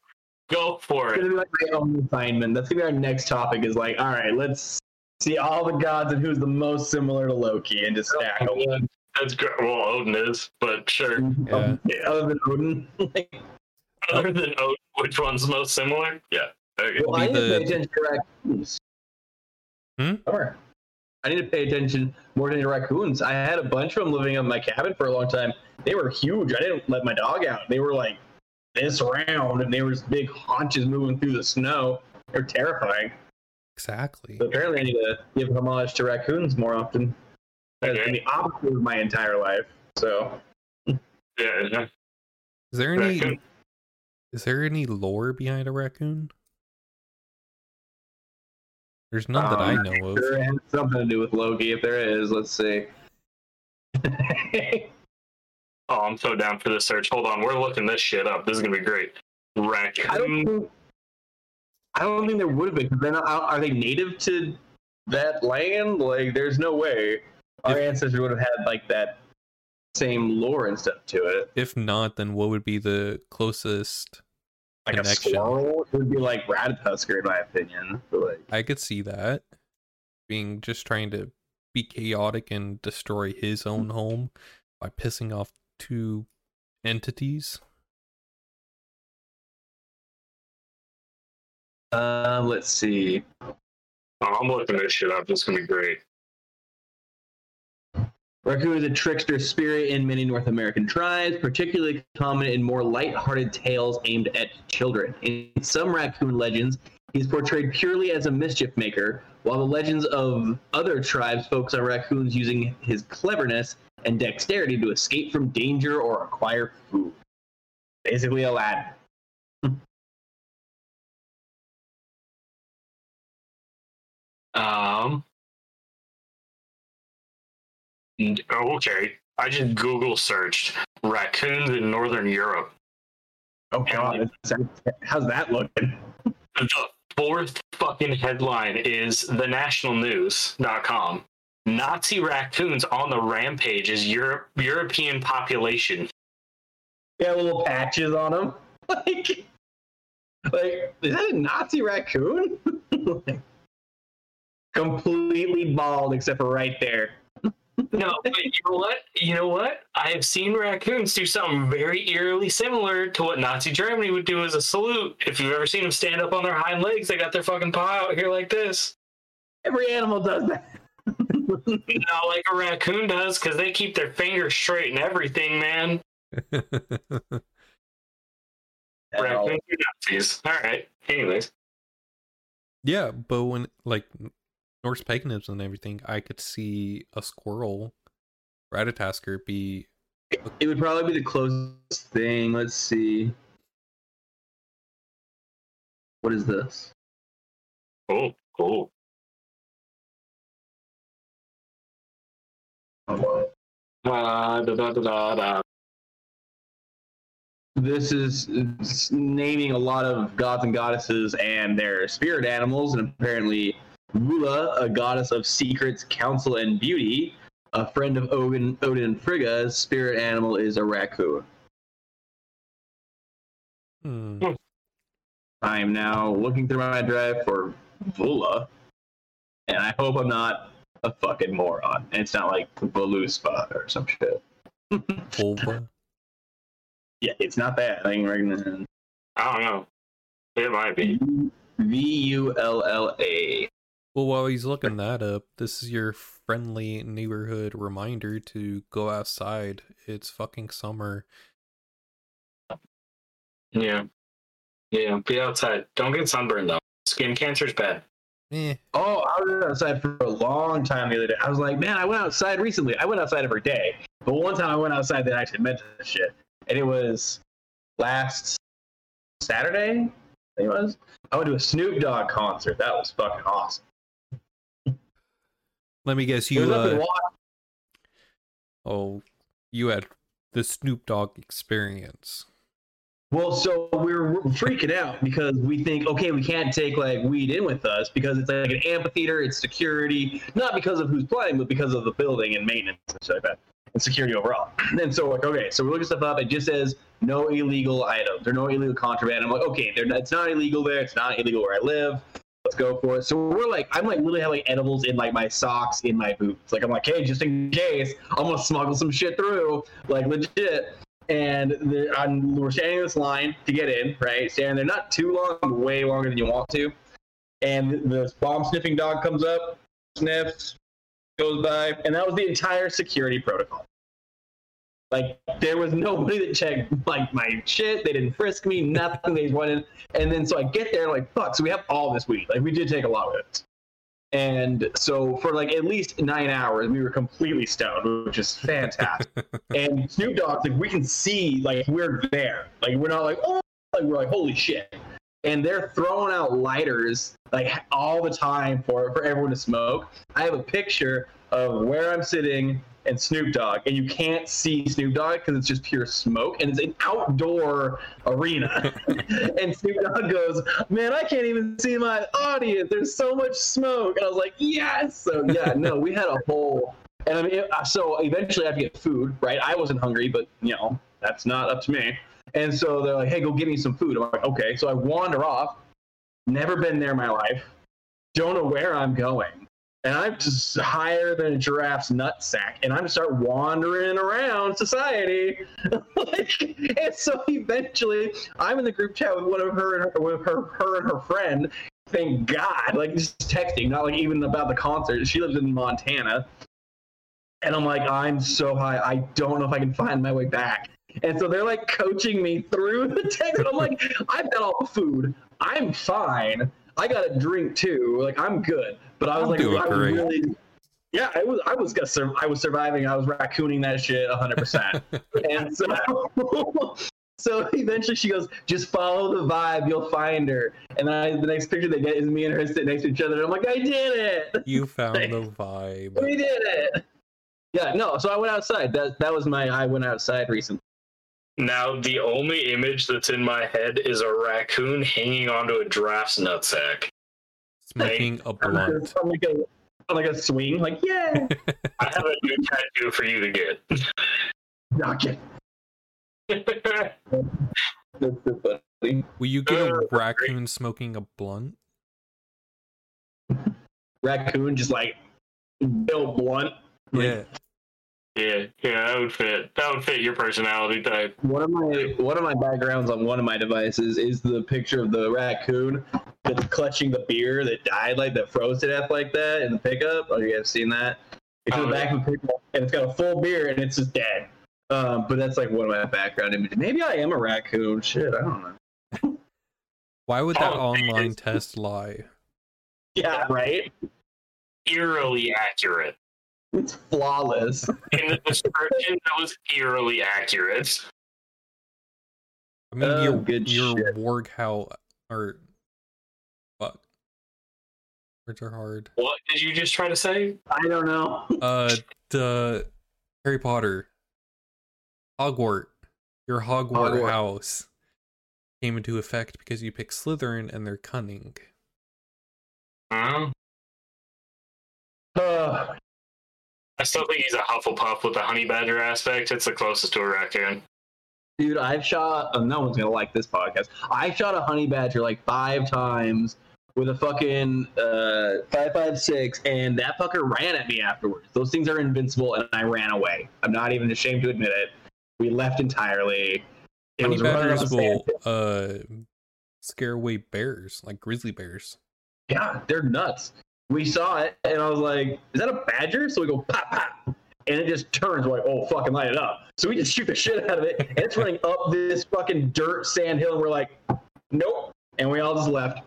Go for it's it. gonna be like my own assignment. That's gonna be our next topic. Is like, all right, let's see all the gods and who's the most similar to Loki, and just stack them. That's great. Well, Odin is, but sure. Yeah. Other than Odin. Like, Other than Odin, which one's most similar? Yeah. Okay. well, I Be need to pay attention to raccoons. Hmm? Sure. I need to pay attention more to raccoons. I had a bunch of them living in my cabin for a long time. They were huge. I didn't let my dog out. They were like this round, and they were just big haunches moving through the snow. They're terrifying. Exactly. So apparently, I need to give homage to raccoons more often. That's been the opposite of my entire life. So Yeah. yeah. Is there any Raccoon. is there any lore behind a raccoon? There's none that I Um, know of. sure it has something to do with Loki. If there is, let's see. Oh, I'm so down for this search. Hold on, we're looking this shit up. This is gonna be great. I don't Raccoon think I don't think there would have been. 'cause They're not, are they native to that land? Like, there's no way our If- ancestors would have had like that same lore and stuff to it. If not, then what would be the closest? Like Connection. a squirrel it would be like Ratatoskr, in my opinion. But like, I could see that being just trying to be chaotic and destroy his own home by pissing off two entities. uh, let's see. Oh, I'm looking this shit up. This is gonna be great. Raccoon is a trickster spirit in many North American tribes, particularly common in more light-hearted tales aimed at children. In some raccoon legends, he's portrayed purely as a mischief maker, while the legends of other tribes focus on raccoons using his cleverness and dexterity to escape from danger or acquire food. Basically, Aladdin. Um. Oh, Okay, I just Google searched raccoons in Northern Europe. Oh God, how's that looking? The fourth fucking headline is thenationalnews.com. Nazi raccoons on the rampage as Europe, European population. Yeah, little patches on them. Like, like is that a Nazi raccoon? Like, completely bald except for right there. No, but you know what? You know what? I have seen raccoons do something very eerily similar to what Nazi Germany would do as a salute. If you've ever seen them stand up on their hind legs, they got their fucking paw out here like this. Every animal does that. Not like a raccoon does, because they keep their fingers straight and everything, man. Raccoons are Nazis. All right. Anyways, yeah, but when like Norse paganism and everything, I could see a squirrel, Ratatoskr, be It would probably be the closest thing. Let's see. What is this? oh, cool. Oh, Uh, da, da, da, da, da. This is naming a lot of gods and goddesses and their spirit animals, and apparently Vula, a goddess of secrets, counsel, and beauty, a friend of Odin, Odin and Frigga's spirit animal is a raccoon. hmm, I am now looking through my drive for Vula, and I hope I'm not a fucking moron. And it's not like Voluspa or some shit. vulva. Yeah, it's not that thing right now. I don't know. It might be. V U L L A. Well, while he's looking that up, this is your friendly neighborhood reminder to go outside. It's fucking summer. Yeah. Yeah. Be outside. Don't get sunburned though. Skin cancer's bad. Eh. Oh, I was outside for a long time the other day. I was like, man, I went outside recently. I went outside every day, but one time I went outside that actually meant this shit, and it was last Saturday. I think it was. I went to a Snoop Dogg concert. That was fucking awesome. Let me guess, you uh, oh, you had the Snoop Dogg experience. Well, so we're freaking out because we think, okay, we can't take like weed in with us because it's like an amphitheater, it's security, not because of who's playing, but because of the building and maintenance and shit like that, and security overall. And so, like, okay, so we're looking stuff up. It just says no illegal items or no illegal contraband. I'm like, okay, they're not, it's not illegal there. It's not illegal where I live. Let's go for it. So we're like, I'm like literally have like edibles in like my socks, in my boots. Like I'm like, hey, just in case, I'm gonna smuggle some shit through, like legit and the, I'm, we're standing in this line to get in, right? Standing there, not too long, way longer than you want to. And this bomb sniffing dog comes up, sniffs, goes by, and that was the entire security protocol. Like there was nobody that checked like my shit. They didn't frisk me, nothing. they just went in, and then so I get there, like fuck. So we have all this weed. Like we did take a lot of it. And so for like at least nine hours, we were completely stoned, which is fantastic and Snoop Dogg's like we can see like we're there. Like we're not like oh like we're like holy shit. And they're throwing out lighters like all the time for for everyone to smoke. I have a picture of where I'm sitting and Snoop Dogg, and you can't see Snoop Dogg because it's just pure smoke, and it's an outdoor arena. and Snoop Dogg goes, "Man, I can't even see my audience. There's so much smoke." And I was like, "Yes!" So yeah, no, we had a whole. And I mean, it- uh, so eventually I have to get food, right? I wasn't hungry, but you know, that's not up to me. And so they're like, "Hey, go get me some food." I'm like, "Okay." So I wander off. Never been there in my life. Don't know where I'm going. And I'm just higher than a giraffe's nutsack, and I'm just start wandering around society. like, and so eventually, I'm in the group chat with one of her and her, with her, her and her friend. Thank God, like just texting, not like even about the concert. She lives in Montana, and I'm like, I'm so high, I don't know if I can find my way back. And so they're like coaching me through the text. And I'm like, I've got all the food. I'm fine. I got a drink too. Like I'm good. But I was I'm like, doing I was great. really, yeah, I was, I was, gonna sur- I was surviving. I was raccooning that shit 100. percent And so, so eventually she goes, just follow the vibe, you'll find her. And then I, the next picture they get is me and her sitting next to each other. And I'm like, I did it. You found the vibe. We did it. Yeah, no. So I went outside. That that was my I went outside recently. Now, the only image that's in my head is a raccoon hanging onto a giraffe's nutsack. Smoking a blunt. On like a like a swing, like yeah. I have a new tattoo for you to get. Knock it. That's so funny. Will you get a Uh, raccoon smoking a blunt? Raccoon just like Bill Blunt. Like, Yeah. Yeah, yeah, that would fit. That would fit your personality type. One of my one of my backgrounds on one of my devices is the picture of the raccoon that's clutching the beer that died like that froze to death like that in the pickup. Oh, you guys seen that? It's in Oh, the back of the pickup and it's got a full beer and it's just dead. Um, but that's like one of my background images. Maybe I am a raccoon. Shit, I don't know. Why would that Oh, online it's- test lie? Yeah, right. Eerily accurate. It's flawless. In the description, that was eerily accurate. I mean, Oh, your good your shit. warg how or fuck. Words are hard. What did you just try to say? I don't know. Uh, the Harry Potter, Hogwarts, your Hogwarts Hogwarts. house came into effect because you picked Slytherin and they're cunning. Huh? Uh, I still think he's a Hufflepuff with the honey badger aspect. It's the closest to a raccoon. dude, I've shot. Oh, no one's gonna like this podcast. I shot a honey badger like five times with a fucking uh, five five six, and that fucker ran at me afterwards. Those things are invincible, and I ran away. I'm not even ashamed to admit it. We left entirely. It Honey was badgers up a sand will uh scare away bears, like grizzly bears. yeah, they're nuts. We saw it, and I was like, "Is that a badger?" So we go pop pop, and it just turns. We're like, "Oh, fucking light it up!" So we just shoot the shit out of it, and it's running up this fucking dirt sand hill. And we're like, "Nope," and we all just left.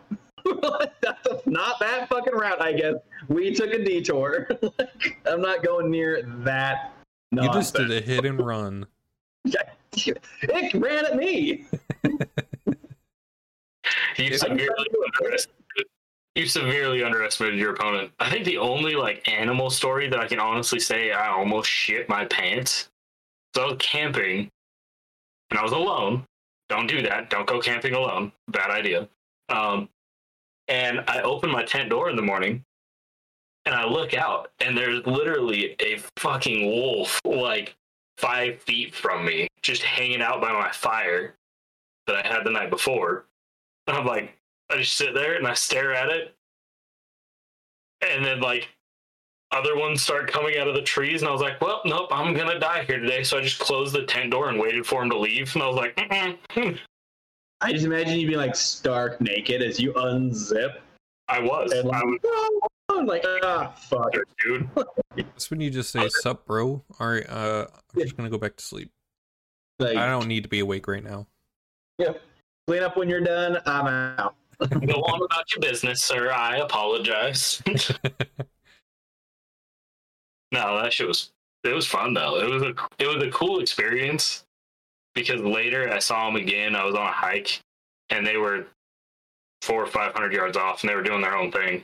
That's not that fucking route, I guess. We took a detour. I'm not going near that. You just did a hit and run. It ran at me. You severely underestimated. You severely underestimated your opponent. I think the only like animal story that I can honestly say I almost shit my pants. So I was camping, and I was alone. Don't do that. Don't go camping alone. Bad idea. Um, and I open my tent door in the morning, and I look out, and there's literally a fucking wolf like five feet from me, just hanging out by my fire that I had the night before. And I'm like, I just sit there and I stare at it. And then like other ones start coming out of the trees, and I was like, well, nope, I'm gonna die here today. So I just closed the tent door and waited for him to leave. And I was like, Mm-mm. I just imagine you being like stark naked as you unzip I was. and I was I'm like, ah, fuck. dude. That's when you just say, "Sup, bro." All right, uh, I'm just gonna go back to sleep. Like, I don't need to be awake right now. Yep. Clean up when you're done. I'm out. Go on about your business, sir. I apologize. no, that shit was it was fun though. It was a it was a cool experience because later I saw them again. I was on a hike and they were four or five hundred yards off and they were doing their own thing.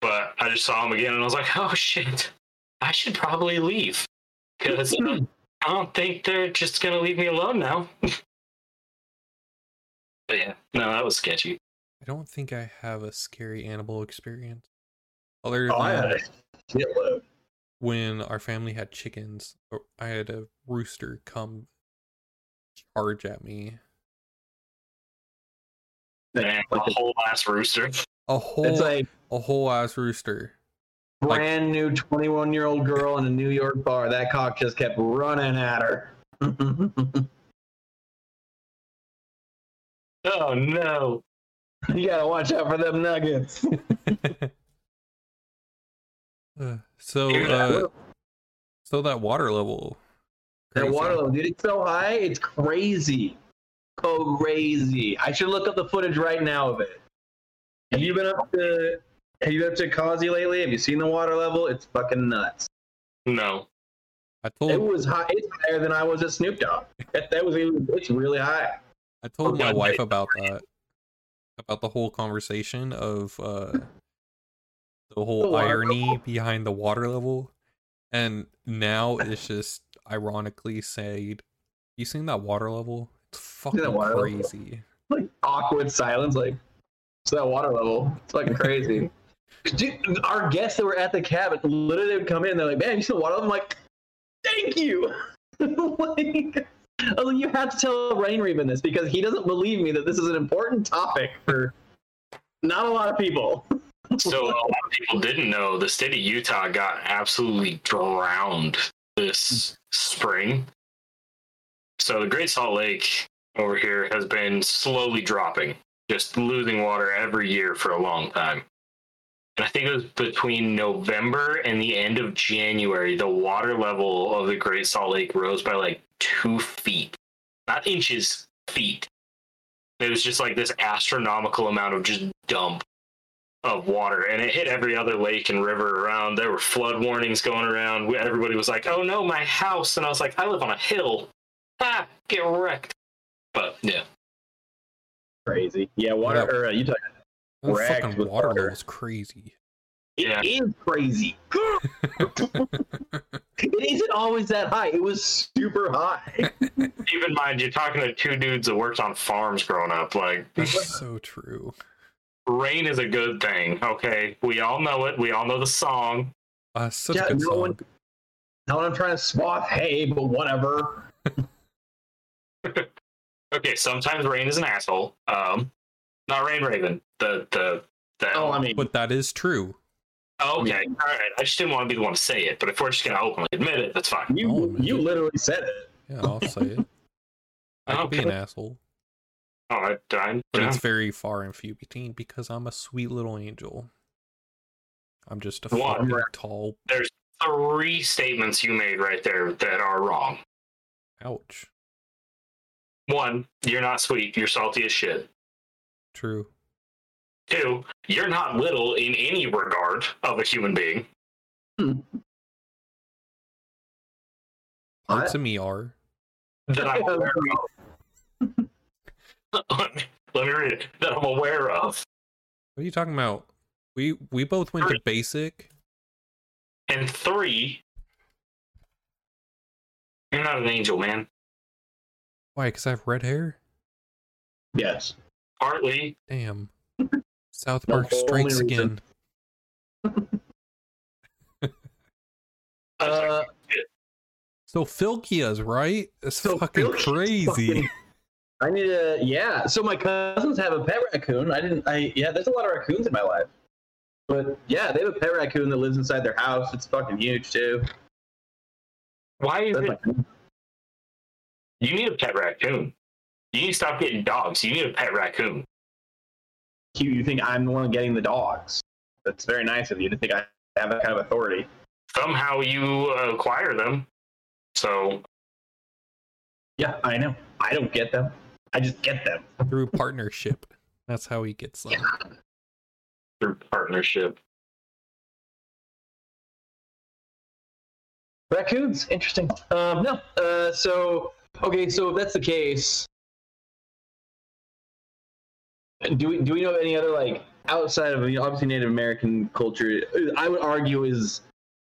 But I just saw them again and I was like, oh shit. I should probably leave because I don't think they're just gonna leave me alone now. but yeah, no, that was sketchy. I don't think I have a scary animal experience. Other Oh, I than had a shitload. when our family had chickens, I had a rooster come charge at me. Man, a whole ass rooster. A whole It's like a whole ass rooster. Like- brand new 21 year old girl in a New York bar. That cock just kept running at her. Oh no! you gotta watch out for them nuggets. Uh, so uh, so that water level. that water level, dude, it's so high, it's crazy. Crazy. I should look up the footage right now of it. Have you been up to have you been up to Causey lately? Have you seen the water level? It's fucking nuts. No. I told It was high it's higher than I was at Snoop Dogg. That, that was it's really high. I told my Okay. wife about that. About the whole conversation of uh the whole The irony level? behind the water level. And now it's just ironically said, You seen that water level? It's fucking water level? crazy. like awkward silence, like it's that water level. It's fucking crazy. Dude, our guests that were at the cabin, literally would come in, they're like, "Man, you see the water level?" I'm like, "Thank you." like, Like, oh, you have to tell Rain Raven this because he doesn't believe me that this is an important topic for not a lot of people. So a lot of people didn't know the state of Utah got absolutely drowned this spring. So the Great Salt Lake over here has been slowly dropping, just losing water every year for a long time. And I think it was between November and the end of January, the water level of the Great Salt Lake rose by like two feet, not inches, feet. It was just like this astronomical amount of just dump of water and it hit every other lake and river around there were flood warnings going around everybody was like oh no my house and i was like i live on a hill ah get wrecked but yeah Crazy. Yeah, water. Yeah. Or uh, Utah. That fucking with water water. level is crazy. Yeah. It is crazy. it isn't always that high. It was super high. keep in mind you're talking to two dudes that worked on farms growing up like That's so true. rain is a good thing okay we all know it we all know the song Uh, such Yeah, a good no song. one- Not when I'm trying to swath hay, but whatever. okay sometimes rain is an asshole um not rain raven the the the Oh, I mean, But that is true. Oh, okay all right i just didn't want to be the one to say it but if we're just gonna openly admit it that's fine you Oh, you literally said it. Yeah, I'll say it. I could be an asshole. Oh, I, I, But yeah. it's very far and few between because I'm a sweet little angel. I'm just a One. tall There's three statements you made right there that are wrong. ouch. One, you're not sweet. You're salty as shit. True. Two, you're not little in any regard of a human being. Parts of me are. That I'm aware of. let, me, let me read it. That I'm aware of. What are you talking about? We we both went to basic. And three, you're not an angel, man. Why? Because I have red hair. Yes. Partly, Damn. South Park only strikes again. I was like, Uh, So Fylgja's right. It's So fucking Fylgja's crazy. fucking- I need a Yeah. So my cousins have a pet raccoon. I didn't. I yeah. There's a lot of raccoons in my life. But yeah, they have a pet raccoon that lives inside their house. It's fucking huge too. why is That's it? You need a pet raccoon. You need to stop getting dogs. You need a pet raccoon. you, you think I'm the one getting the dogs? That's very nice of you to think I have that kind of authority. Somehow you acquire them. So Yeah, I know. I don't get them. I just get them. Through partnership. That's how he gets them. through partnership. Raccoons, interesting. Um, no. Uh, so okay, so if that's the case, do we do we know of any other like outside of obviously Native American culture? I would argue is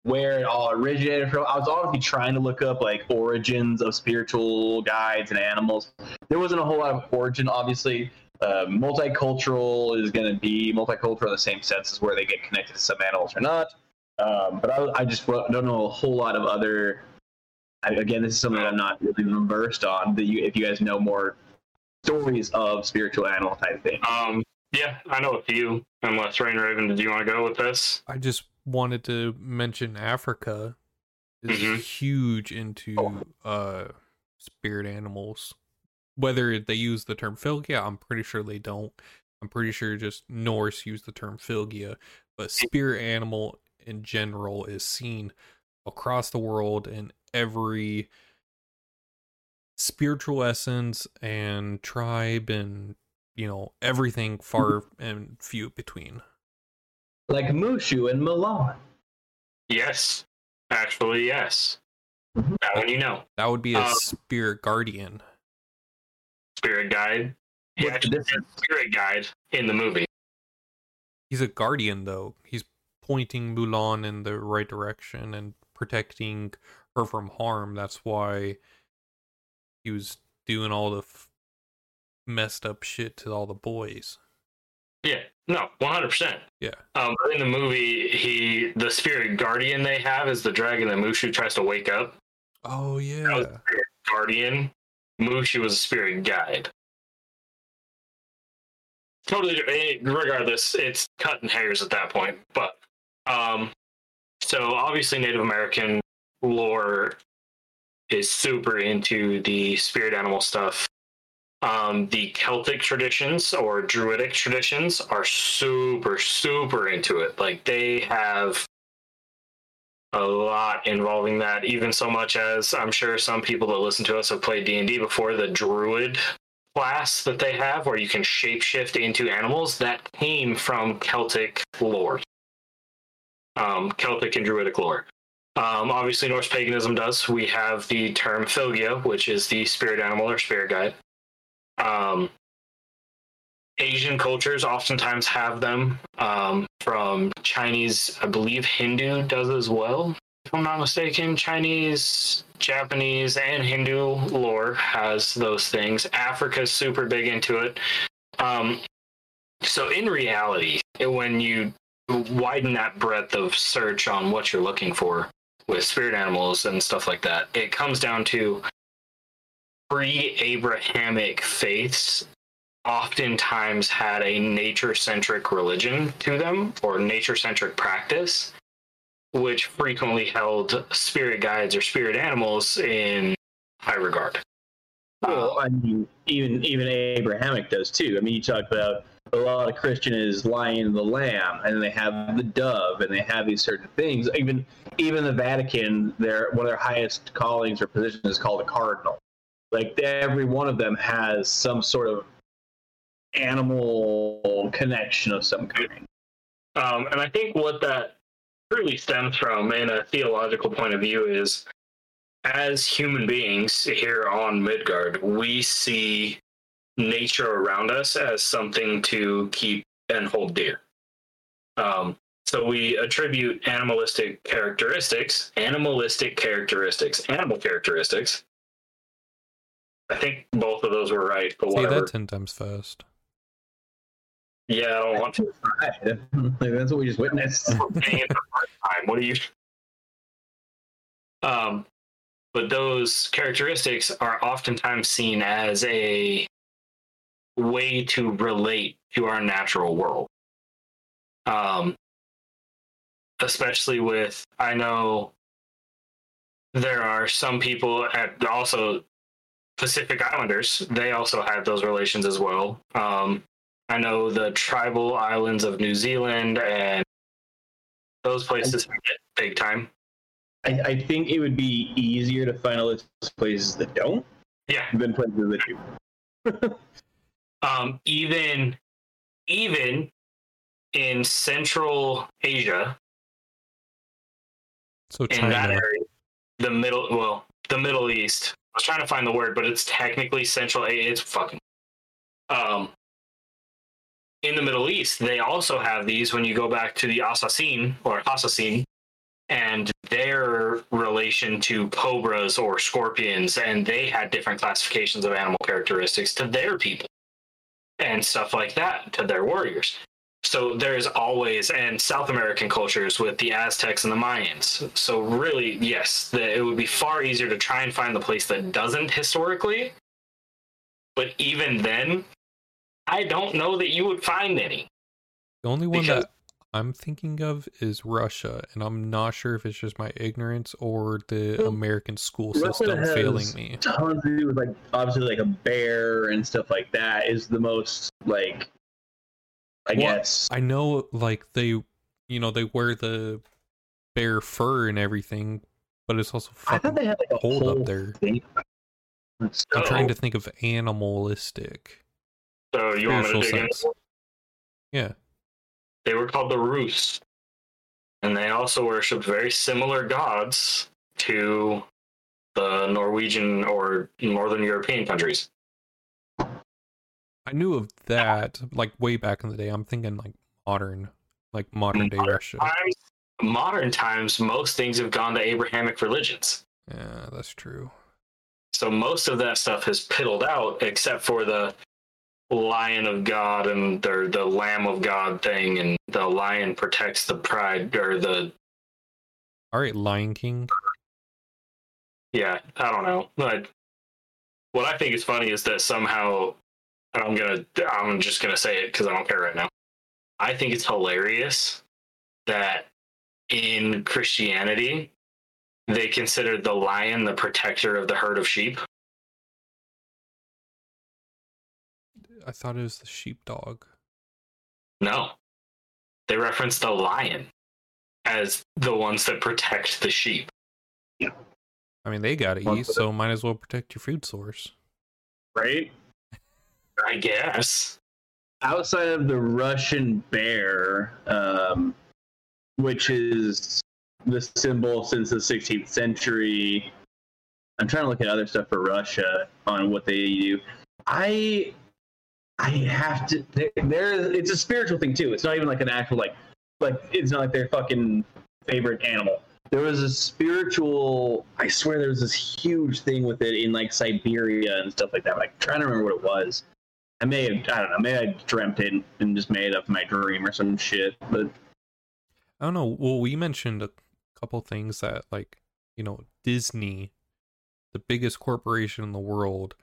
where it all originated from. I was obviously trying to look up like origins of spiritual guides and animals. There wasn't a whole lot of origin, obviously. Uh, multicultural is going to be multicultural in the same sense as where they get connected to some animals or not. Um, but I, I just don't know a whole lot of other. I, again, this is something I'm not really versed on. That you, if you guys know more stories of spiritual animal type things. Um, yeah, I know a few. Unless Rain Raven, did you want to go with this? I just wanted to mention Africa is Mhm. huge into uh spirit animals. Whether they use the term Fylgja, I'm pretty sure they don't. I'm pretty sure just Norse use the term Fylgja, but spirit animal in general is seen across the world in every spiritual essence and tribe and you know everything far and few between. like Mushu and Mulan. Yes, actually, yes. Mhm. That one you know. That would be a Um, spirit guardian. Spirit guide. He What's the actually said spirit guide in the movie. He's a guardian though. He's pointing Mulan in the right direction and protecting her from harm. That's why he was doing all the f- messed up shit to all the boys. Yeah, no, one hundred percent. Yeah. Um, in the movie, he the spirit guardian they have is the dragon that Mushu tries to wake up. Oh yeah. guardian. Mushu was a spirit guide. Totally. eh, Regardless, it's cut cutting hairs at that point. But um, so obviously Native American lore is super into the spirit animal stuff. Um, the Celtic traditions or Druidic traditions are super, super into it. Like they have a lot involving that, even so much as I'm sure some people that listen to us have played D and D before. The Druid class that they have, where you can shapeshift into animals, that came from Celtic lore, um, Celtic and Druidic lore. Um, obviously, Norse paganism does. We have the term Fylgja, which is the spirit animal or spirit guide. Um, Asian cultures oftentimes have them. Um, from Chinese, I believe Hindu does as well. If I'm not mistaken, Chinese, Japanese, and Hindu lore has those things. Africa's super big into it. Um, so in reality, when you widen that breadth of search on what you're looking for with spirit animals and stuff like that, it comes down to pre-Abrahamic faiths oftentimes had a nature-centric religion to them or nature-centric practice, which frequently held spirit guides or spirit animals in high regard. Well, I mean, even even Abrahamic does too. I mean, you talk about a lot of Christian is and the lamb, and they have the dove, and they have these certain things. Even even the Vatican, their one of their highest callings or positions is called a cardinal. Like every one of them has some sort of animal connection of some kind. Um, and I think what that truly stems from, in a theological point of view, is as human beings here on Midgard, we see nature around us as something to keep and hold dear. Um, so we attribute animalistic characteristics, animalistic characteristics, animal characteristics. I think both of those were right, but Say whatever. that ten times fast. Yeah, I don't want to. Right. like, that's what we just witnessed. paying for part-time. What do you? Um, but those characteristics are oftentimes seen as a way to relate to our natural world. Um, especially with, I know there are some people at also Pacific Islanders. They also have those relations as well. Um, I know the tribal islands of New Zealand and those places big time. I, I think it would be easier to find all those places that don't Yeah. than places that do. Um, even even in Central Asia, So in that area, the middle well, the Middle East. I was trying to find the word, but it's technically Central Asia. It's fucking um in the Middle East, they also have these when you go back to the Assassin or Assassin and their relation to cobras or scorpions, and they had different classifications of animal characteristics to their people and stuff like that to their warriors. So there's always and South American cultures with the Aztecs and the Mayans. So really, yes, the, it would be far easier to try and find the place that doesn't historically. But even then, I don't know that you would find any. The only one Because- that I'm thinking of is Russia, and I'm not sure if it's just my ignorance or the Well, American school system has failing me. Tons to do with like obviously like a bear and stuff like that is the most like I Well, guess I know, like they, you know, they wear the bear fur and everything, but it's also I thought fucking they had like a cold whole up there. thing. I'm trying to think of animalistic. So you want me to Spiritual dig in? sense. Yeah, They were called the Rus. And they also worshipped very similar gods to the Norwegian or Northern European countries. I knew of that like way back in the day. I'm thinking like modern, like modern day Modern Russia. Times, modern times, most things have gone to Abrahamic religions. Yeah, that's true. So most of that stuff has piddled out, except for the lion of God and the the lamb of God thing, and the lion protects the pride or the All right, Lion King. yeah. I don't know. But what I think is funny is that somehow and I'm gonna I'm just gonna say it because I don't care right now. I think it's hilarious that in Christianity they considered the lion the protector of the herd of sheep. I thought it was the sheepdog. No. They reference the lion as the ones that protect the sheep. Yeah. I mean, they gotta eat, but- so might as well protect your food source. right? I guess. Outside of the Russian bear, um, which is the symbol since the 16th century. I'm trying to look at other stuff for Russia on what they do. I I have to there, it's a spiritual thing too. It's not even like an actual like like it's not like their fucking favorite animal. There was a spiritual I swear there was this huge thing with it in like Siberia and stuff like that. But I'm trying to remember what it was. I may have I don't know, maybe I dreamt it and just made it up in my dream or some shit. But I don't know. Well, we mentioned a couple things that, like, you know, Disney, the biggest corporation in the world,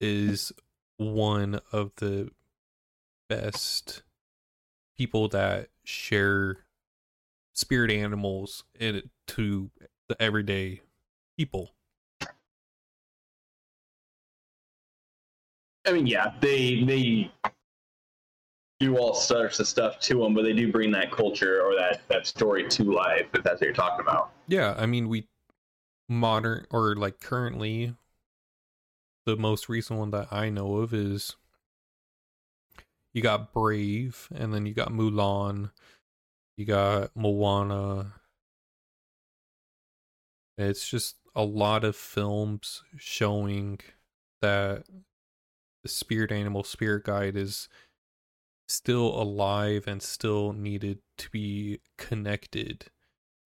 is one of the best people that share spirit animals in to the everyday people. I mean, yeah, they they do all sorts of stuff to them, but they do bring that culture or that that story to life. If that's what you're talking about. Yeah, I mean, we modern or like currently, the most recent one that I know of is you got Brave, and then you got Mulan, you got Moana. It's just a lot of films showing that the spirit animal spirit guide is still alive and still needed to be connected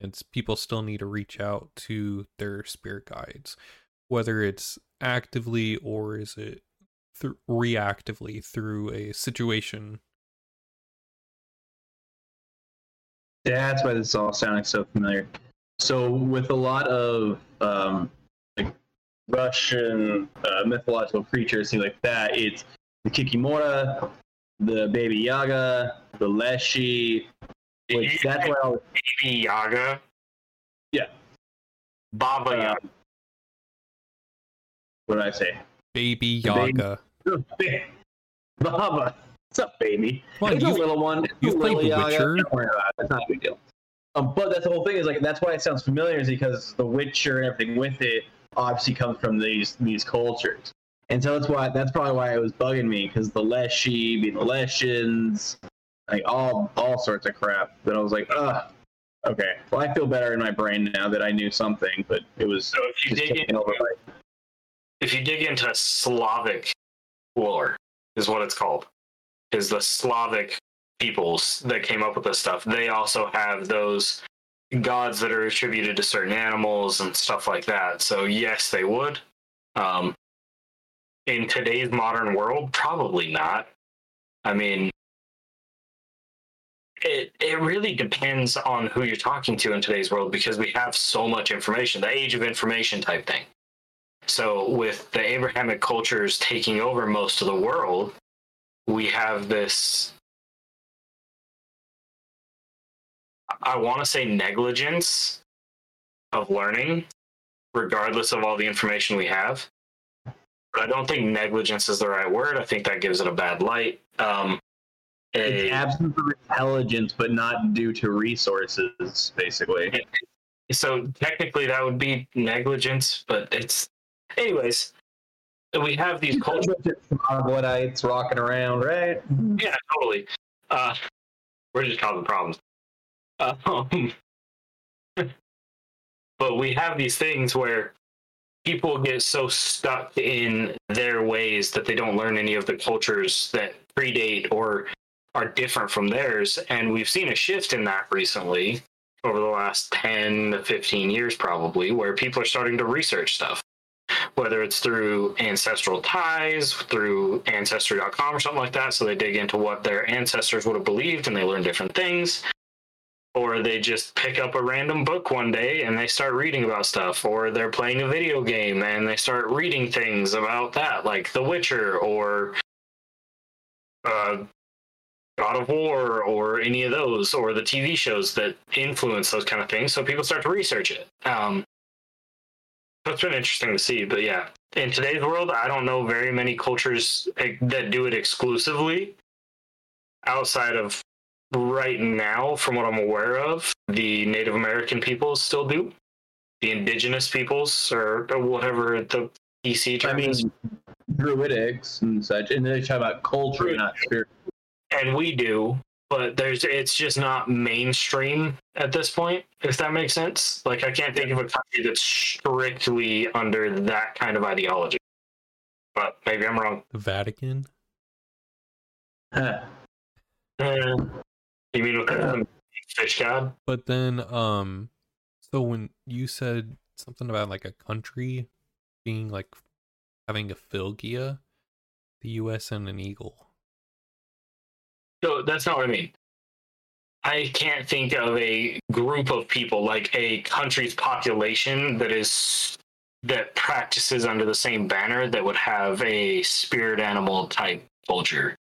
and people still need to reach out to their spirit guides whether it's actively or is it th- reactively through a situation That's why this is all sounding so familiar. So, with a lot of um, like Russian uh, mythological creatures, things like that, it's the Kikimora, the Baby Yaga, the Leshy. Which that's say why I was, Baby Yaga? Yeah. Baba uh, Yaga. What did I say? baby The baby- yaga Baba. What's up, baby? Come it's a you've- little one. It's you've a played little The Yaga. Witcher. Don't worry about it. It's not a big deal. Um, but that's the whole thing is like that's why it sounds familiar is because The Witcher and everything with it obviously comes from these these cultures, and so that's why that's probably why it was bugging me because the Leshy being the Leshins, like all all sorts of crap. That I was like, ugh. Okay, well I feel better in my brain now that I knew something, but it was So if you just dig taken into over by if you dig into Slavic lore, is what it's called, is the Slavic peoples that came up with this stuff. They also have those gods that are attributed to certain animals and stuff like that. So yes, they would. Um, in today's modern world, probably not. I mean, it it really depends on who you're talking to in today's world because we have so much information, the age of information type thing. So with the Abrahamic cultures taking over most of the world, we have this I want to say negligence of learning, regardless of all the information we have. But I don't think negligence is the right word. I think that gives it a bad light. Um, It's a- absence of intelligence, but not due to resources, basically. so technically that would be negligence, but it's, anyways. We have these cultures. Troglodytes rocking around, right? Yeah, totally. Uh, we're just causing problems. Um, but we have these things where people get so stuck in their ways that they don't learn any of the cultures that predate or are different from theirs. And we've seen a shift in that recently over the last 10 to 15 years, probably, where people are starting to research stuff whether it's through ancestral ties, through ancestry.com or something like that. So they dig into what their ancestors would have believed and they learn different things. Or they just pick up a random book one day and they start reading about stuff. Or they're playing a video game and they start reading things about that, like The Witcher or uh, God of War or any of those, or the TV shows that influence those kind of things. So people start to research it. Um, that's been interesting to see, but yeah, in today's world, I don't know very many cultures that do it exclusively. Outside of right now, from what I'm aware of, the Native American peoples still do. The indigenous peoples, or whatever the PC term I mean, is, druidics and such, and they talk about culture, not spirit. and we do, but there's it's just not mainstream at this point. If that makes sense, like I can't think of a country that's strictly under that kind of ideology. But maybe I'm wrong. The Vatican. Huh. Uh, you mean with the fish god? But then, um, so when you said something about like a country being like having a Fylgja, the U.S. and an eagle. So that's not what I mean. I can't think of a group of people like a country's population that is that practices under the same banner that would have a spirit animal type culture,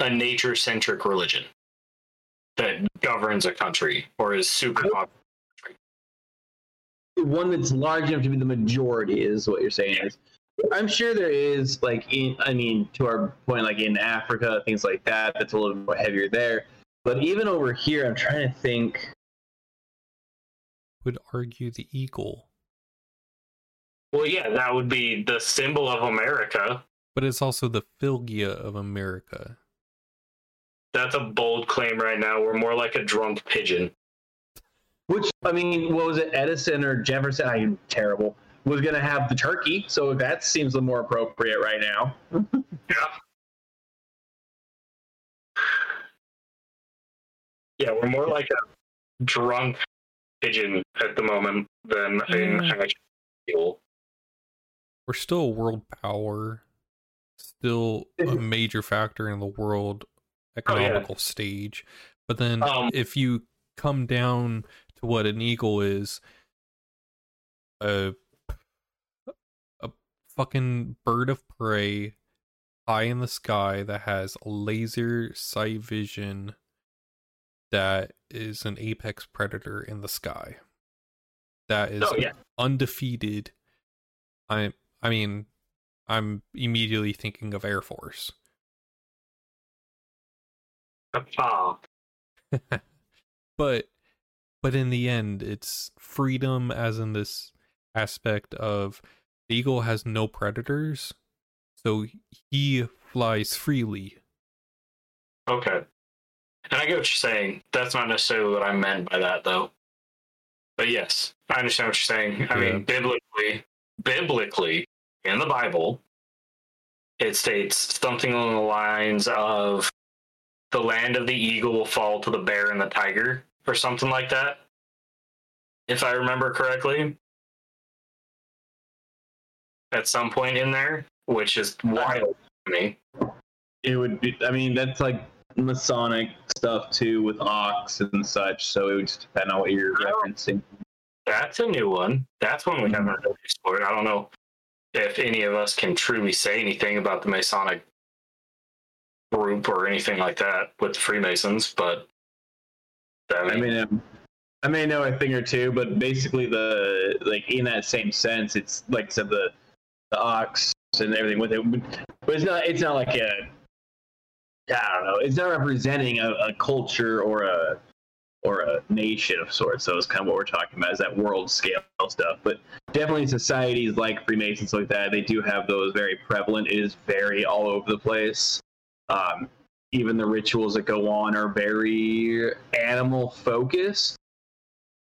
a nature centric religion that governs a country or is super popular. One that's large enough to be the majority is what you're saying. Is I'm sure there is like in I mean to our point like in Africa things like that that's a little bit heavier there. But even over here, I'm trying to think. Would argue the eagle, Well, yeah, that would be the symbol of America. but it's also the Fylgja of America. That's a bold claim right now. We're more like a drunk pigeon. Which I mean, what was it, Edison or Jefferson? I'm terrible. Was gonna have the turkey, so that seems a little more appropriate right now. Yeah. Yeah, we're more like a drunk pigeon at the moment than an actual eagle. We're still a world power, still a major factor in the world economical stage. But then Um, if you come down to what an eagle is, a a fucking bird of prey high in the sky that has laser sight vision that is an apex predator in the sky. That is Oh yeah, undefeated. I I mean, I'm immediately thinking of Air Force. but but in the end it's freedom as in this aspect of the eagle has no predators so he flies freely okay. And I get what you're saying. That's not necessarily what I meant by that, though. But yes, I understand what you're saying. I Yeah. mean, biblically, biblically, in the Bible, it states something along the lines of the land of the eagle will fall to the bear and the tiger, or something like that. if I remember correctly, at some point in there, which is wild to me. It would be. I mean, that's like Masonic stuff too, with Ox and such. So it would just depend on what you're referencing. That's a new one. That's one we haven't really explored. I don't know if any of us can truly say anything about the Masonic group or anything like that with the Freemasons, but I I mean, um, I may know a thing or two, but basically the like in that same sense, it's like I said the the Ox and everything with it, but it's not. It's not like a. I don't know. It's not representing a, a culture or a or a nation of sorts. So it's kind of what we're talking about is that world scale stuff. But definitely societies like Freemasons like that, they do have those very prevalent. It is very all over the place. Um, even the rituals that go on are very animal focused.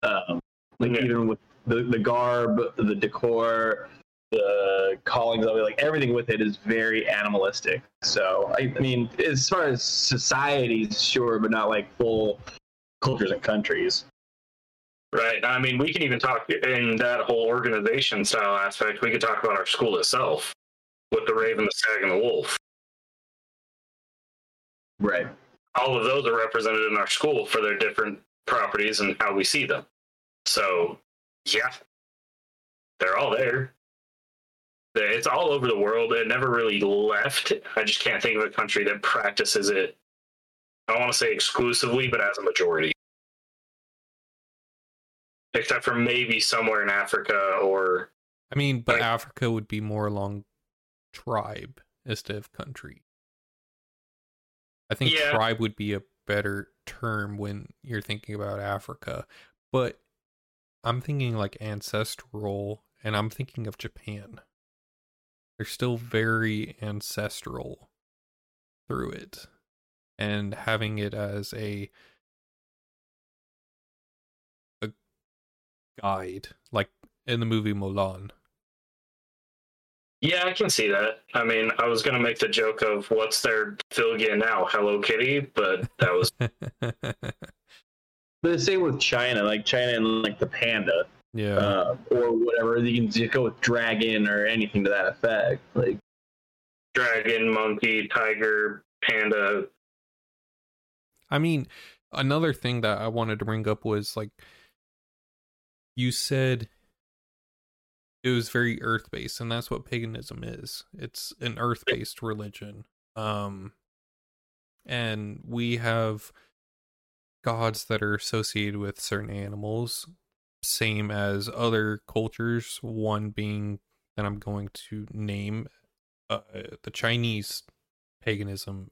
Um, like Yeah. even with the, the garb, the decor, the callings of it, like everything with it is very animalistic. So I, I mean, as far as societies, sure, but not like full cultures and countries. right. I mean, we can even talk in that whole organization style aspect. We could talk about our school itself with the Raven, the Stag, and the Wolf. Right. all of those are represented in our school for their different properties and how we see them. So, yeah, they're all there. It's all over the world. It never really left. I just can't think of a country that practices it. I don't want to say exclusively, but as a majority. Except for maybe somewhere in Africa or I mean, but Right. Africa would be more along tribe instead of country. I think Yeah. tribe would be a better term when you're thinking about Africa. But I'm thinking like ancestral, and I'm thinking of Japan. They're still very ancestral through it. And having it as a a guide, like in the movie Mulan. Yeah, I can see that. I mean, I was gonna make the joke of what's their Fylgja now, Hello Kitty, but that was But the same with China, like China and like the panda, yeah. uh, or whatever. You can just go with dragon or anything to that effect. Like, dragon, monkey, tiger, panda. I mean, another thing that I wanted to bring up was like you said it was very earth based, and that's what paganism is. It's an earth based religion. Um and we have gods that are associated with certain animals, same as other cultures, one being that I'm going to name uh, the Chinese paganism.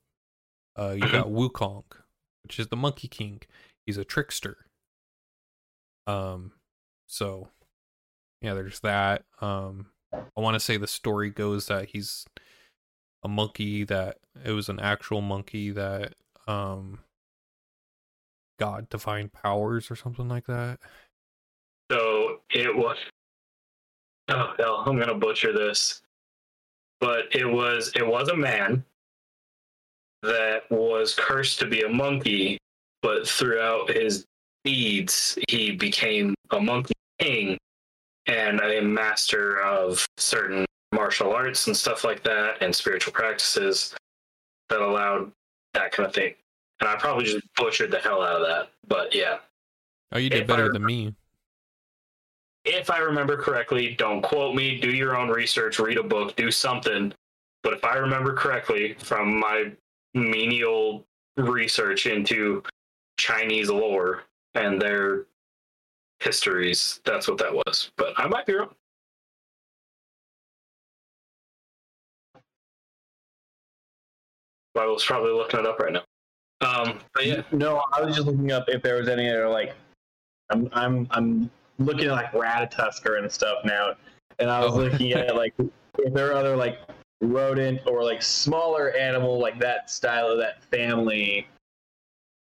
Uh, you got Wukong, which is the Monkey King. He's a trickster. Um, so yeah, there's that. Um, I want to say the story goes that he's a monkey that it was an actual monkey that um got divine powers or something like that. It was. Oh hell, I'm gonna butcher this, but it was it was a man that was cursed to be a monkey, but throughout his deeds, he became a monkey king and a master of certain martial arts and stuff like that, and spiritual practices that allowed that kind of thing. And I probably just butchered the hell out of that, but yeah. Oh, you did If I better than me. If I remember correctly, don't quote me, do your own research, read a book, do something. But if I remember correctly from my menial research into Chinese lore and their histories, that's what that was. But I might be wrong. I was probably looking it up right now. Um, but yeah, no, I was just looking up if there was any other like. I'm I'm I'm looking at like Ratatoskr and stuff now, and I was Oh. looking at like if there are other like rodent or like smaller animal like that style of that family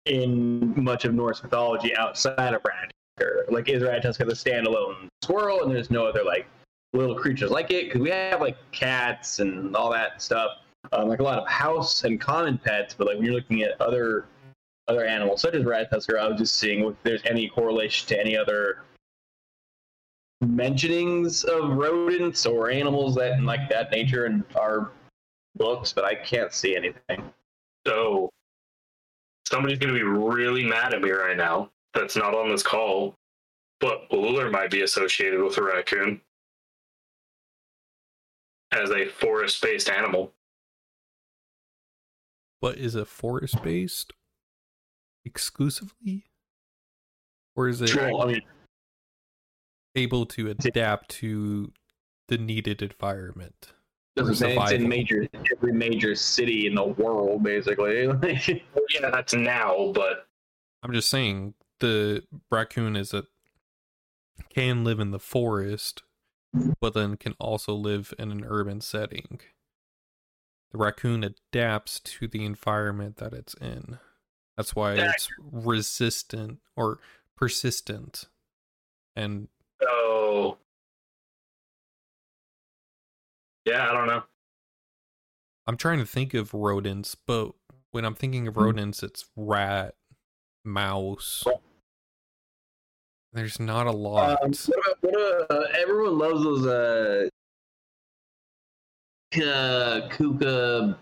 in much of Norse mythology outside of Ratatoskr. Like is Ratatoskr the standalone squirrel, and there's no other like little creatures like it? Because we have like cats and all that stuff, um, like a lot of house and common pets. But like when you're looking at other other animals such as Ratatoskr, I was just seeing if there's any correlation to any other mentionings of rodents or animals that like that nature in our books, but I can't see anything. So somebody's gonna be really mad at me right now. That's not on this call, but Uller might be associated with a raccoon as a forest-based animal. But is it forest based exclusively? Or is it Well, I mean, able to adapt to the needed environment? That's what I'm. It's in major every major city in the world, basically. Like, Yeah, that's now, but I'm just saying the raccoon is a can live in the forest, but then can also live in an urban setting. The raccoon adapts to the environment that it's in. That's why it's resistant or persistent. And so yeah, I don't know. I'm trying to think of rodents, but when I'm thinking of rodents, it's rat, mouse. There's not a lot. um, what about, what about, uh, everyone loves those uh, uh kookaburras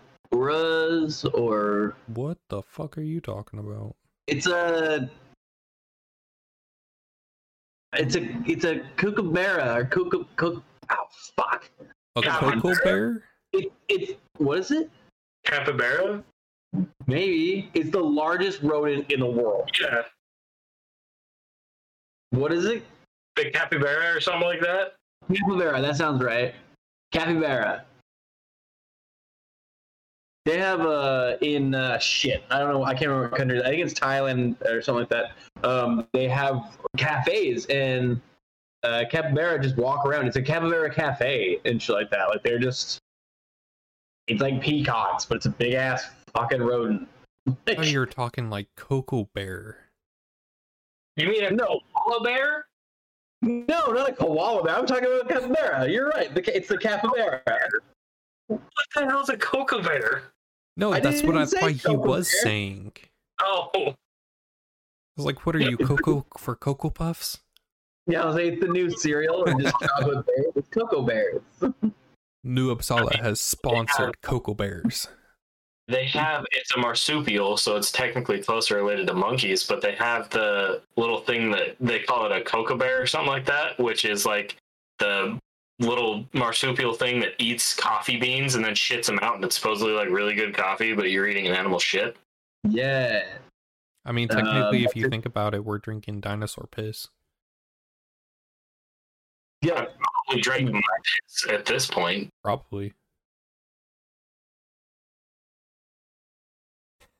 or what the fuck are you talking about? it's a it's a it's a kookaburra or kooka kook oh fuck A Yeah, cocoa bear? it, it's what is it Capybara? maybe it's the largest rodent in the world Yeah. what is it Big capybara or something like that? capybara that sounds right capybara they have uh in uh shit i don't know i can't remember what country i think it's thailand or something like that. Um they have cafes and uh capybara just walk around. It's a capybara cafe and shit like that. Like they're just it's like peacocks but it's a big ass fucking rodent. Oh, you're talking like cocoa bear. You mean a no. koala bear? no not a koala bear. I'm talking about capybara you're right. The, it's the capybara What the hell's a cocoa bear? No, I that's what I thought he was bear. saying. Oh. I was like, what are you, cocoa for cocoa puffs? yeah i was like it's the new cereal and just chocolate bears it's cocoa bears New Uppsala has sponsored cocoa bears. they have it's a marsupial, so it's technically closer related to monkeys, but they have the little thing that they call it a cocoa bear or something like that, which is like the little marsupial thing that eats coffee beans and then shits them out, and it's supposedly like really good coffee, but you're eating an animal shit. yeah I mean, technically, Um, if you think about it, we're drinking dinosaur piss. yeah We drank my piss at this point. Probably.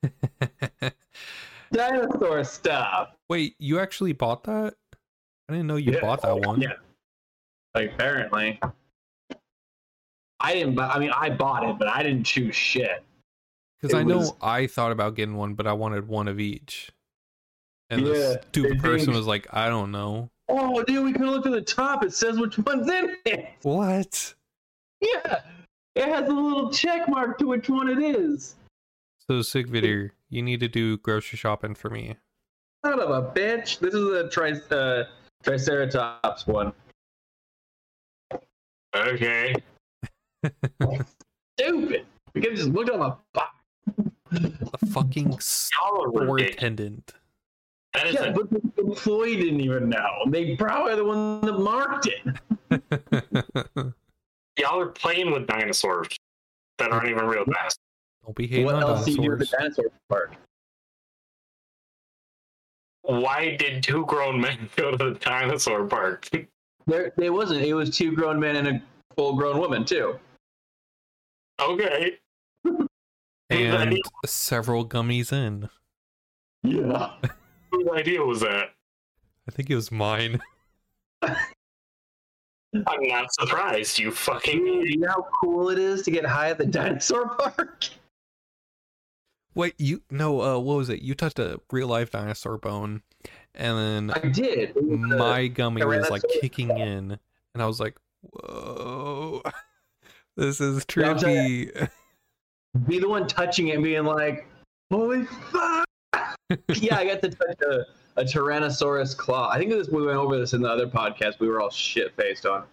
dinosaur stuff. Wait, you actually bought that? I didn't know you Yeah. bought that one. Yeah. Like apparently, I didn't. Buy, I mean, I bought it, but I didn't choose shit. Because It I know was- I thought about getting one, but I wanted one of each. And Yeah, the stupid they person think- was like, I don't know. Oh, dude, we could look at the top. It says which one's in it. What? Yeah, it has a little check mark to which one it is. So, Sigvidir, you need to do grocery shopping for me. Son of a bitch. This is a tri- uh, Triceratops one. Okay. Stupid. We could just looked on the box. A fucking Y'all store attendant. That is Yeah, a but the employee didn't even know. They probably are the one that marked it. y'all are playing with dinosaurs that aren't even real fast. Don't be hating what on else do you do at the dinosaur park? Why did two grown men go to the dinosaur park? There, it wasn't. It was two grown men and a full-grown woman too. okay. And several gummies in. Yeah. Whose idea was that? I think it was mine. I'm not surprised, you fucking You know how cool it is to get high at the dinosaur park? Wait, you no, uh what was it? You touched a real life dinosaur bone and then I did. Uh, my gummy was like kicking in and I was like, Whoa this is Yeah, I'll tell ya. trippy. be the one touching it being like, "Holy fuck!" yeah, I got to touch a, a Tyrannosaurus claw. I think this we went over this in the other podcast. We were all shit faced on.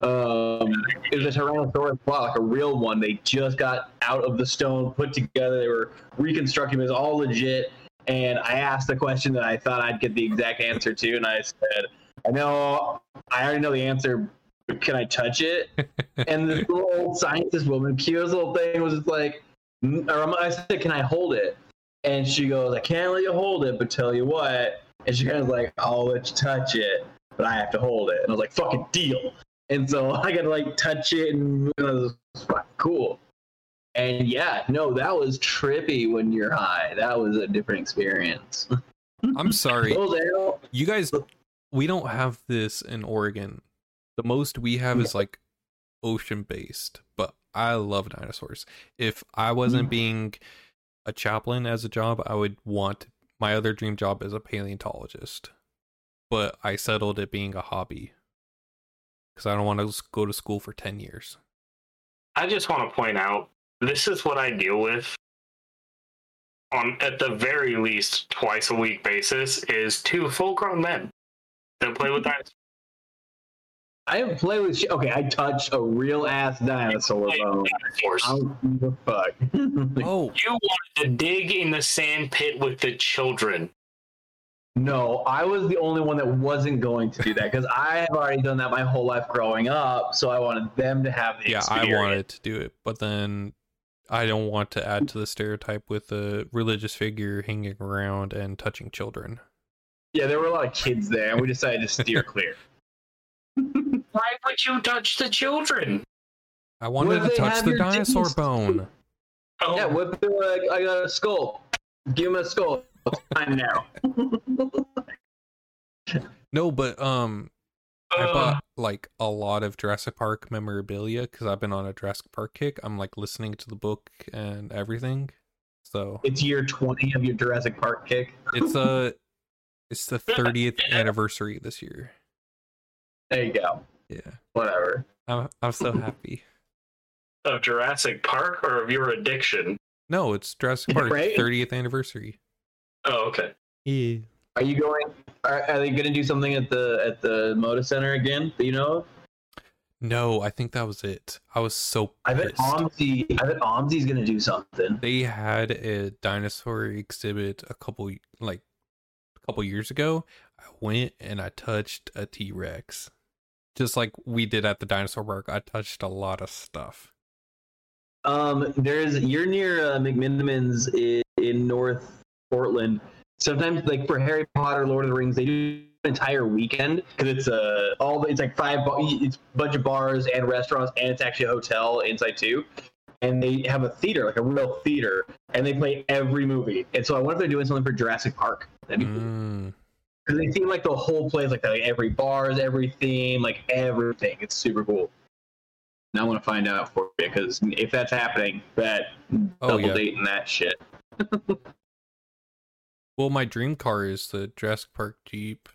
Um, it was a Tyrannosaurus claw, like a real one. They just got out of the stone, put together. They were reconstructing. It was all legit. And I asked the question that I thought I'd get the exact answer to, and I said, "I know, I already know the answer, but can I touch it?" and this little old scientist woman, Kyo's little thing was just like, or I said, "Can I hold it?" And she goes, "I can't let you hold it, but tell you what." And she kind of like, "I'll let you touch it, but I have to hold it." And I was like, "Fucking deal." And so I got to like touch it, and it was cool. And yeah, no, that was trippy when you're high. That was a different experience. I'm sorry. You guys, we don't have this in Oregon. The most we have is like ocean based, but I love dinosaurs. If I wasn't mm. being a chaplain as a job, I would want my other dream job as a paleontologist. But I settled it being a hobby because I don't want to go to school for 10 years. I just want to point out this is what I deal with on at the very least twice a week basis is two full grown men that play with mm-hmm. dinosaurs. I haven't played with shit. Okay, I touched a real ass dinosaur Play bone. with dinosaurs. I don't give a fuck. Oh, You wanted to dig in the sand pit with the children. no, I was the only one that wasn't going to do that because I have already done that my whole life growing up. So I wanted them to have the experience. yeah, I wanted to do it, but then I don't want to add to the stereotype with a religious figure hanging around and touching children. Yeah, there were a lot of kids there, and we decided to steer clear. Why would you touch the children? I wanted if to touch the dinosaur genes? bone. Oh, Yeah, what if they were like, I got a skull. Give him a skull. It's time now. No, but um, I uh, bought like a lot of Jurassic Park memorabilia because I've been on a Jurassic Park kick. I'm like listening to the book and everything. So It's year 20 of your Jurassic Park kick. it's a it's the 30th anniversary this year. There you go. Yeah, Whatever. I'm I'm so happy. of Jurassic Park or of your addiction? No, it's Jurassic Park Right? 30th anniversary. Oh, okay. Yeah. Are you going? Are, are they going to do something at the at the Moda Center again? Do you know? No, I think that was it. I was so I bet pissed. OMSI. I bet OMSI's going to do something. they had a dinosaur exhibit a couple like a couple years ago. I went and I touched a T Rex, just like we did at the dinosaur park. I touched a lot of stuff. Um, there's you're near uh, McMenamins in, in North Portland. Sometimes, like for Harry Potter, Lord of the Rings, they do an entire weekend because it's uh, all the- it's like five it's a bunch of bars and restaurants and it's actually a hotel inside too. And they have a theater, like a real theater, and they play every movie. And so I wonder if they're doing something for Jurassic Park. That'd be cool. Mm. because they seem like the whole place like that, like every bars, every theme, like everything. It's super cool. Now I want to find out for you because if that's happening, that Oh double yeah. dating that shit. Well, my dream car is the Jurassic Park Jeep.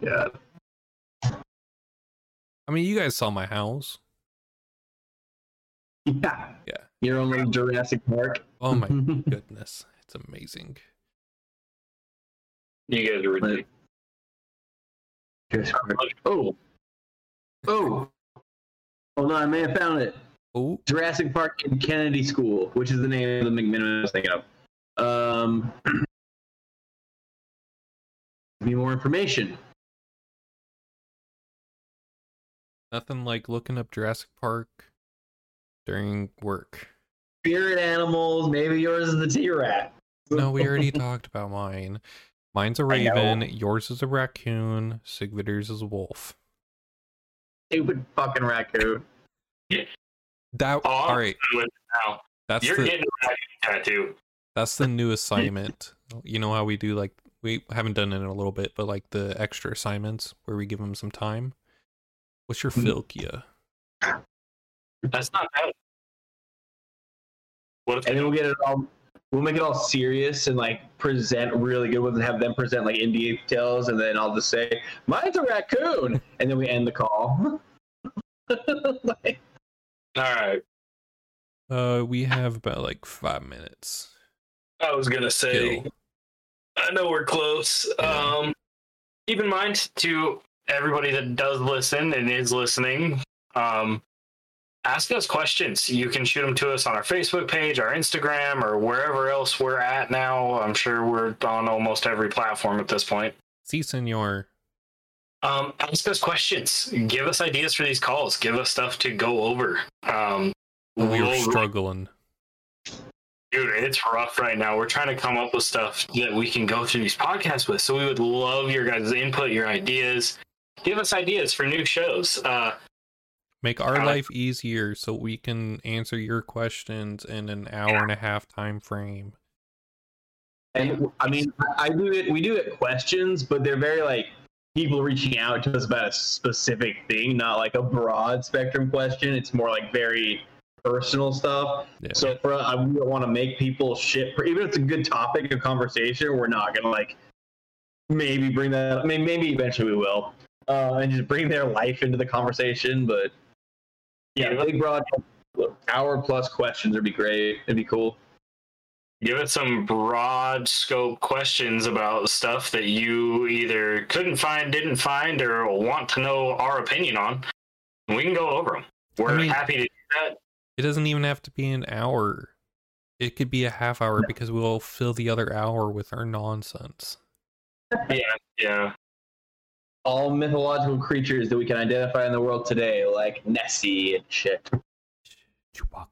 Yeah. I mean, you guys saw my house. Yeah. Yeah. Your own little Jurassic Park. Oh my goodness, it's amazing. You guys are ridiculous. Jurassic Park. Oh. Oh. Hold on, I may have found it. Oh, Jurassic Park in Kennedy School, which is the name of the McMenamin I was thinking of. Um, give me more information. nothing like looking up Jurassic Park during work. Spirit animals. Maybe yours is the T Rat. No, we already talked about mine. Mine's a raven. Yours is a raccoon. Sigvider's is a wolf. Stupid fucking raccoon. That Oh, all right. That's You're the getting a raccoon tattoo. That's the new assignment. You know how we do like we haven't done it in a little bit, but like the extra assignments where we give them some time. What's your. Fylgja? That's not bad. What if And then we'll get it all. We'll make it all serious and like present really good ones and have them present like in details, and then I'll just say, "Mine's a raccoon," and then we end the call. Like, All right. Uh, we have about like five minutes. I was gonna say Kill. I know we're close. Um, keep in mind to everybody that does listen and is listening. Um, ask us questions. You can shoot them to us on our Facebook page, our Instagram, or wherever else we're at now. I'm sure we're on almost every platform at this point. See, senor. Um, ask us questions. Give us ideas for these calls. Give us stuff to go over. Um, We're we'll- struggling. Dude, it's rough right now. We're trying to come up with stuff that we can go through these podcasts with. So we would love your guys' input, your ideas. Give us ideas for new shows. Uh, Make our Alex- life easier so we can answer your questions in an hour and a half time frame. And I mean, I do it. We do it questions, but they're very like people reaching out to us about a specific thing, not like a broad spectrum question. It's more like very personal stuff. Yeah. So for I we don't want to make people shit. For, even if it's a good topic of conversation, we're not gonna like maybe bring that. I mean, maybe eventually we will, uh, and just bring their life into the conversation. But yeah, Yeah. big broad hour plus questions would be great. It'd be cool. give us some broad scope questions about stuff that you either couldn't find, didn't find, or want to know our opinion on. We can go over them. We're mean- happy to do that. It doesn't even have to be an hour. It could be a half hour because we'll fill the other hour with our nonsense. Yeah, yeah. all mythological creatures that we can identify in the world today, like Nessie and shit. Chewbacca.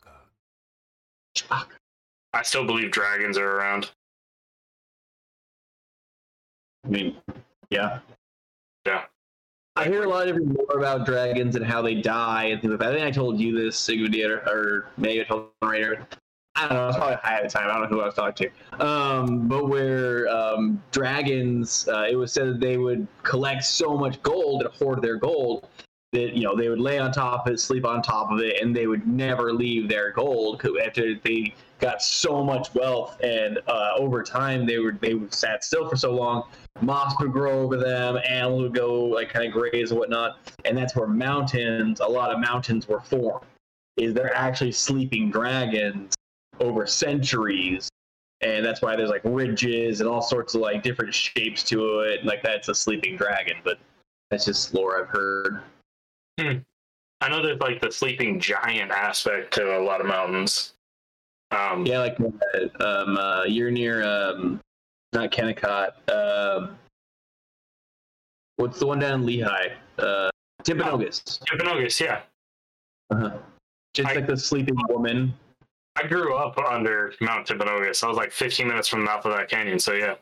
I still believe dragons are around. I mean, yeah. Yeah. I hear a lot of lore about dragons and how they die and things like that. I think I told you this, Sigmund, or, or maybe I told Raider. I don't know. I was probably high at the time. I don't know who I was talking to. Um, but where um, dragons, uh, it was said that they would collect so much gold and hoard their gold that you know they would lay on top of it, sleep on top of it, and they would never leave their gold after they got so much wealth. And uh, over time, they were they would sat still for so long, moss would grow over them, animals would go like kind of graze and whatnot, and that's where mountains, a lot of mountains were formed. Is they're actually sleeping dragons over centuries, and that's why there's like ridges and all sorts of like different shapes to it. Like that's a sleeping dragon, but that's just lore I've heard. I know there's like the sleeping giant aspect to a lot of mountains. Um, Yeah, like uh, um, uh, you're near um, not Kennecott. Um, what's the one down in Lehi? Uh, Timpanogos. Timpanogos, yeah. Uh-huh. Just I- like the sleeping woman. I grew up under Mount Timpanogos. I was like 15 minutes from the mouth of that canyon. So yeah,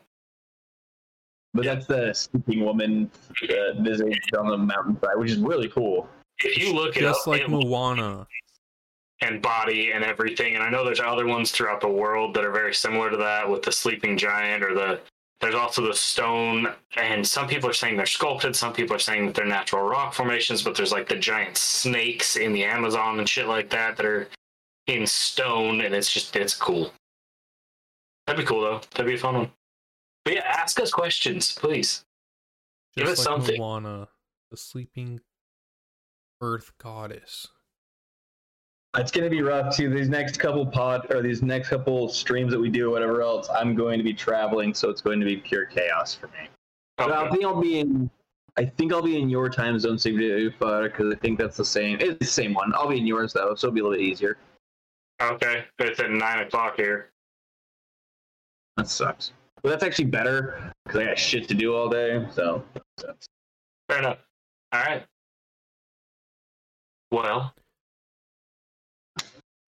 But that's the sleeping woman uh, visage on the mountainside, which is really cool. if you look it Just up, like it- Moana. and body and everything, and I know there's other ones throughout the world that are very similar to that with the sleeping giant or the. There's also the stone, and some people are saying they're sculpted. Some people are saying that they're natural rock formations, but there's like the giant snakes in the Amazon and shit like that that are in stone, and it's just it's cool. That'd be cool though. That'd be a fun one. But yeah, ask us questions, please. Give Just us like something. Moana, the sleeping earth goddess. It's going to be rough too. These next couple pod or these next couple streams that we do, or whatever else, I'm going to be traveling, so it's going to be pure chaos for me. But I think I'll be in. I think I'll be in your time zone, because uh, I think that's the same. It's the same one. I'll be in yours though, so it'll be a little bit easier. Okay, but it's at nine o'clock here. That sucks. But that's actually better because I got shit to do all day. So that's- Fair enough. All right. Well,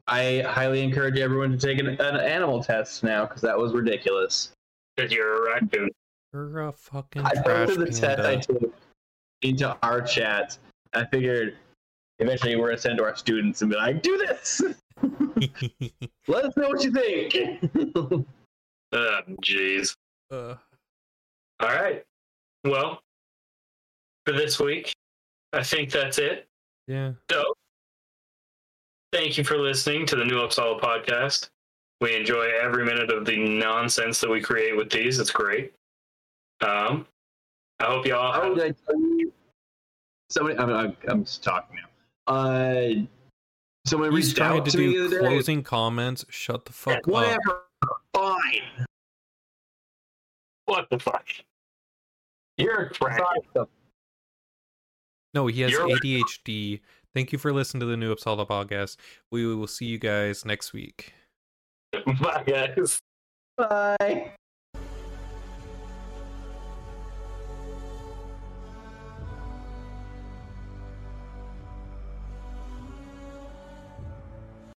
I highly encourage everyone to take an, an animal test now because that was ridiculous. because you're a raccoon. You're a fucking I trash posted the test I took into our chat. I figured eventually we're gonna send to our students and be like, "Do this. Let us know what you think." Uh, jeez. uh, All right. Well, for this week, I think that's it. yeah. So, thank you for listening to the New Uppsala podcast. We enjoy every minute of the nonsense that we create with these. It's great. Um, I hope y'all. How Have, did I tell you? Somebody, I'm, I'm, I'm just talking now. Uh, someone He's reached trying out to to me do the other day. closing comments. Shut the fuck up. Whatever, fine. What the fuck? You're a crack. No, he has You're- ADHD. Thank you for listening to the New Uppsala podcast. We will see you guys next week. Bye, guys. Bye.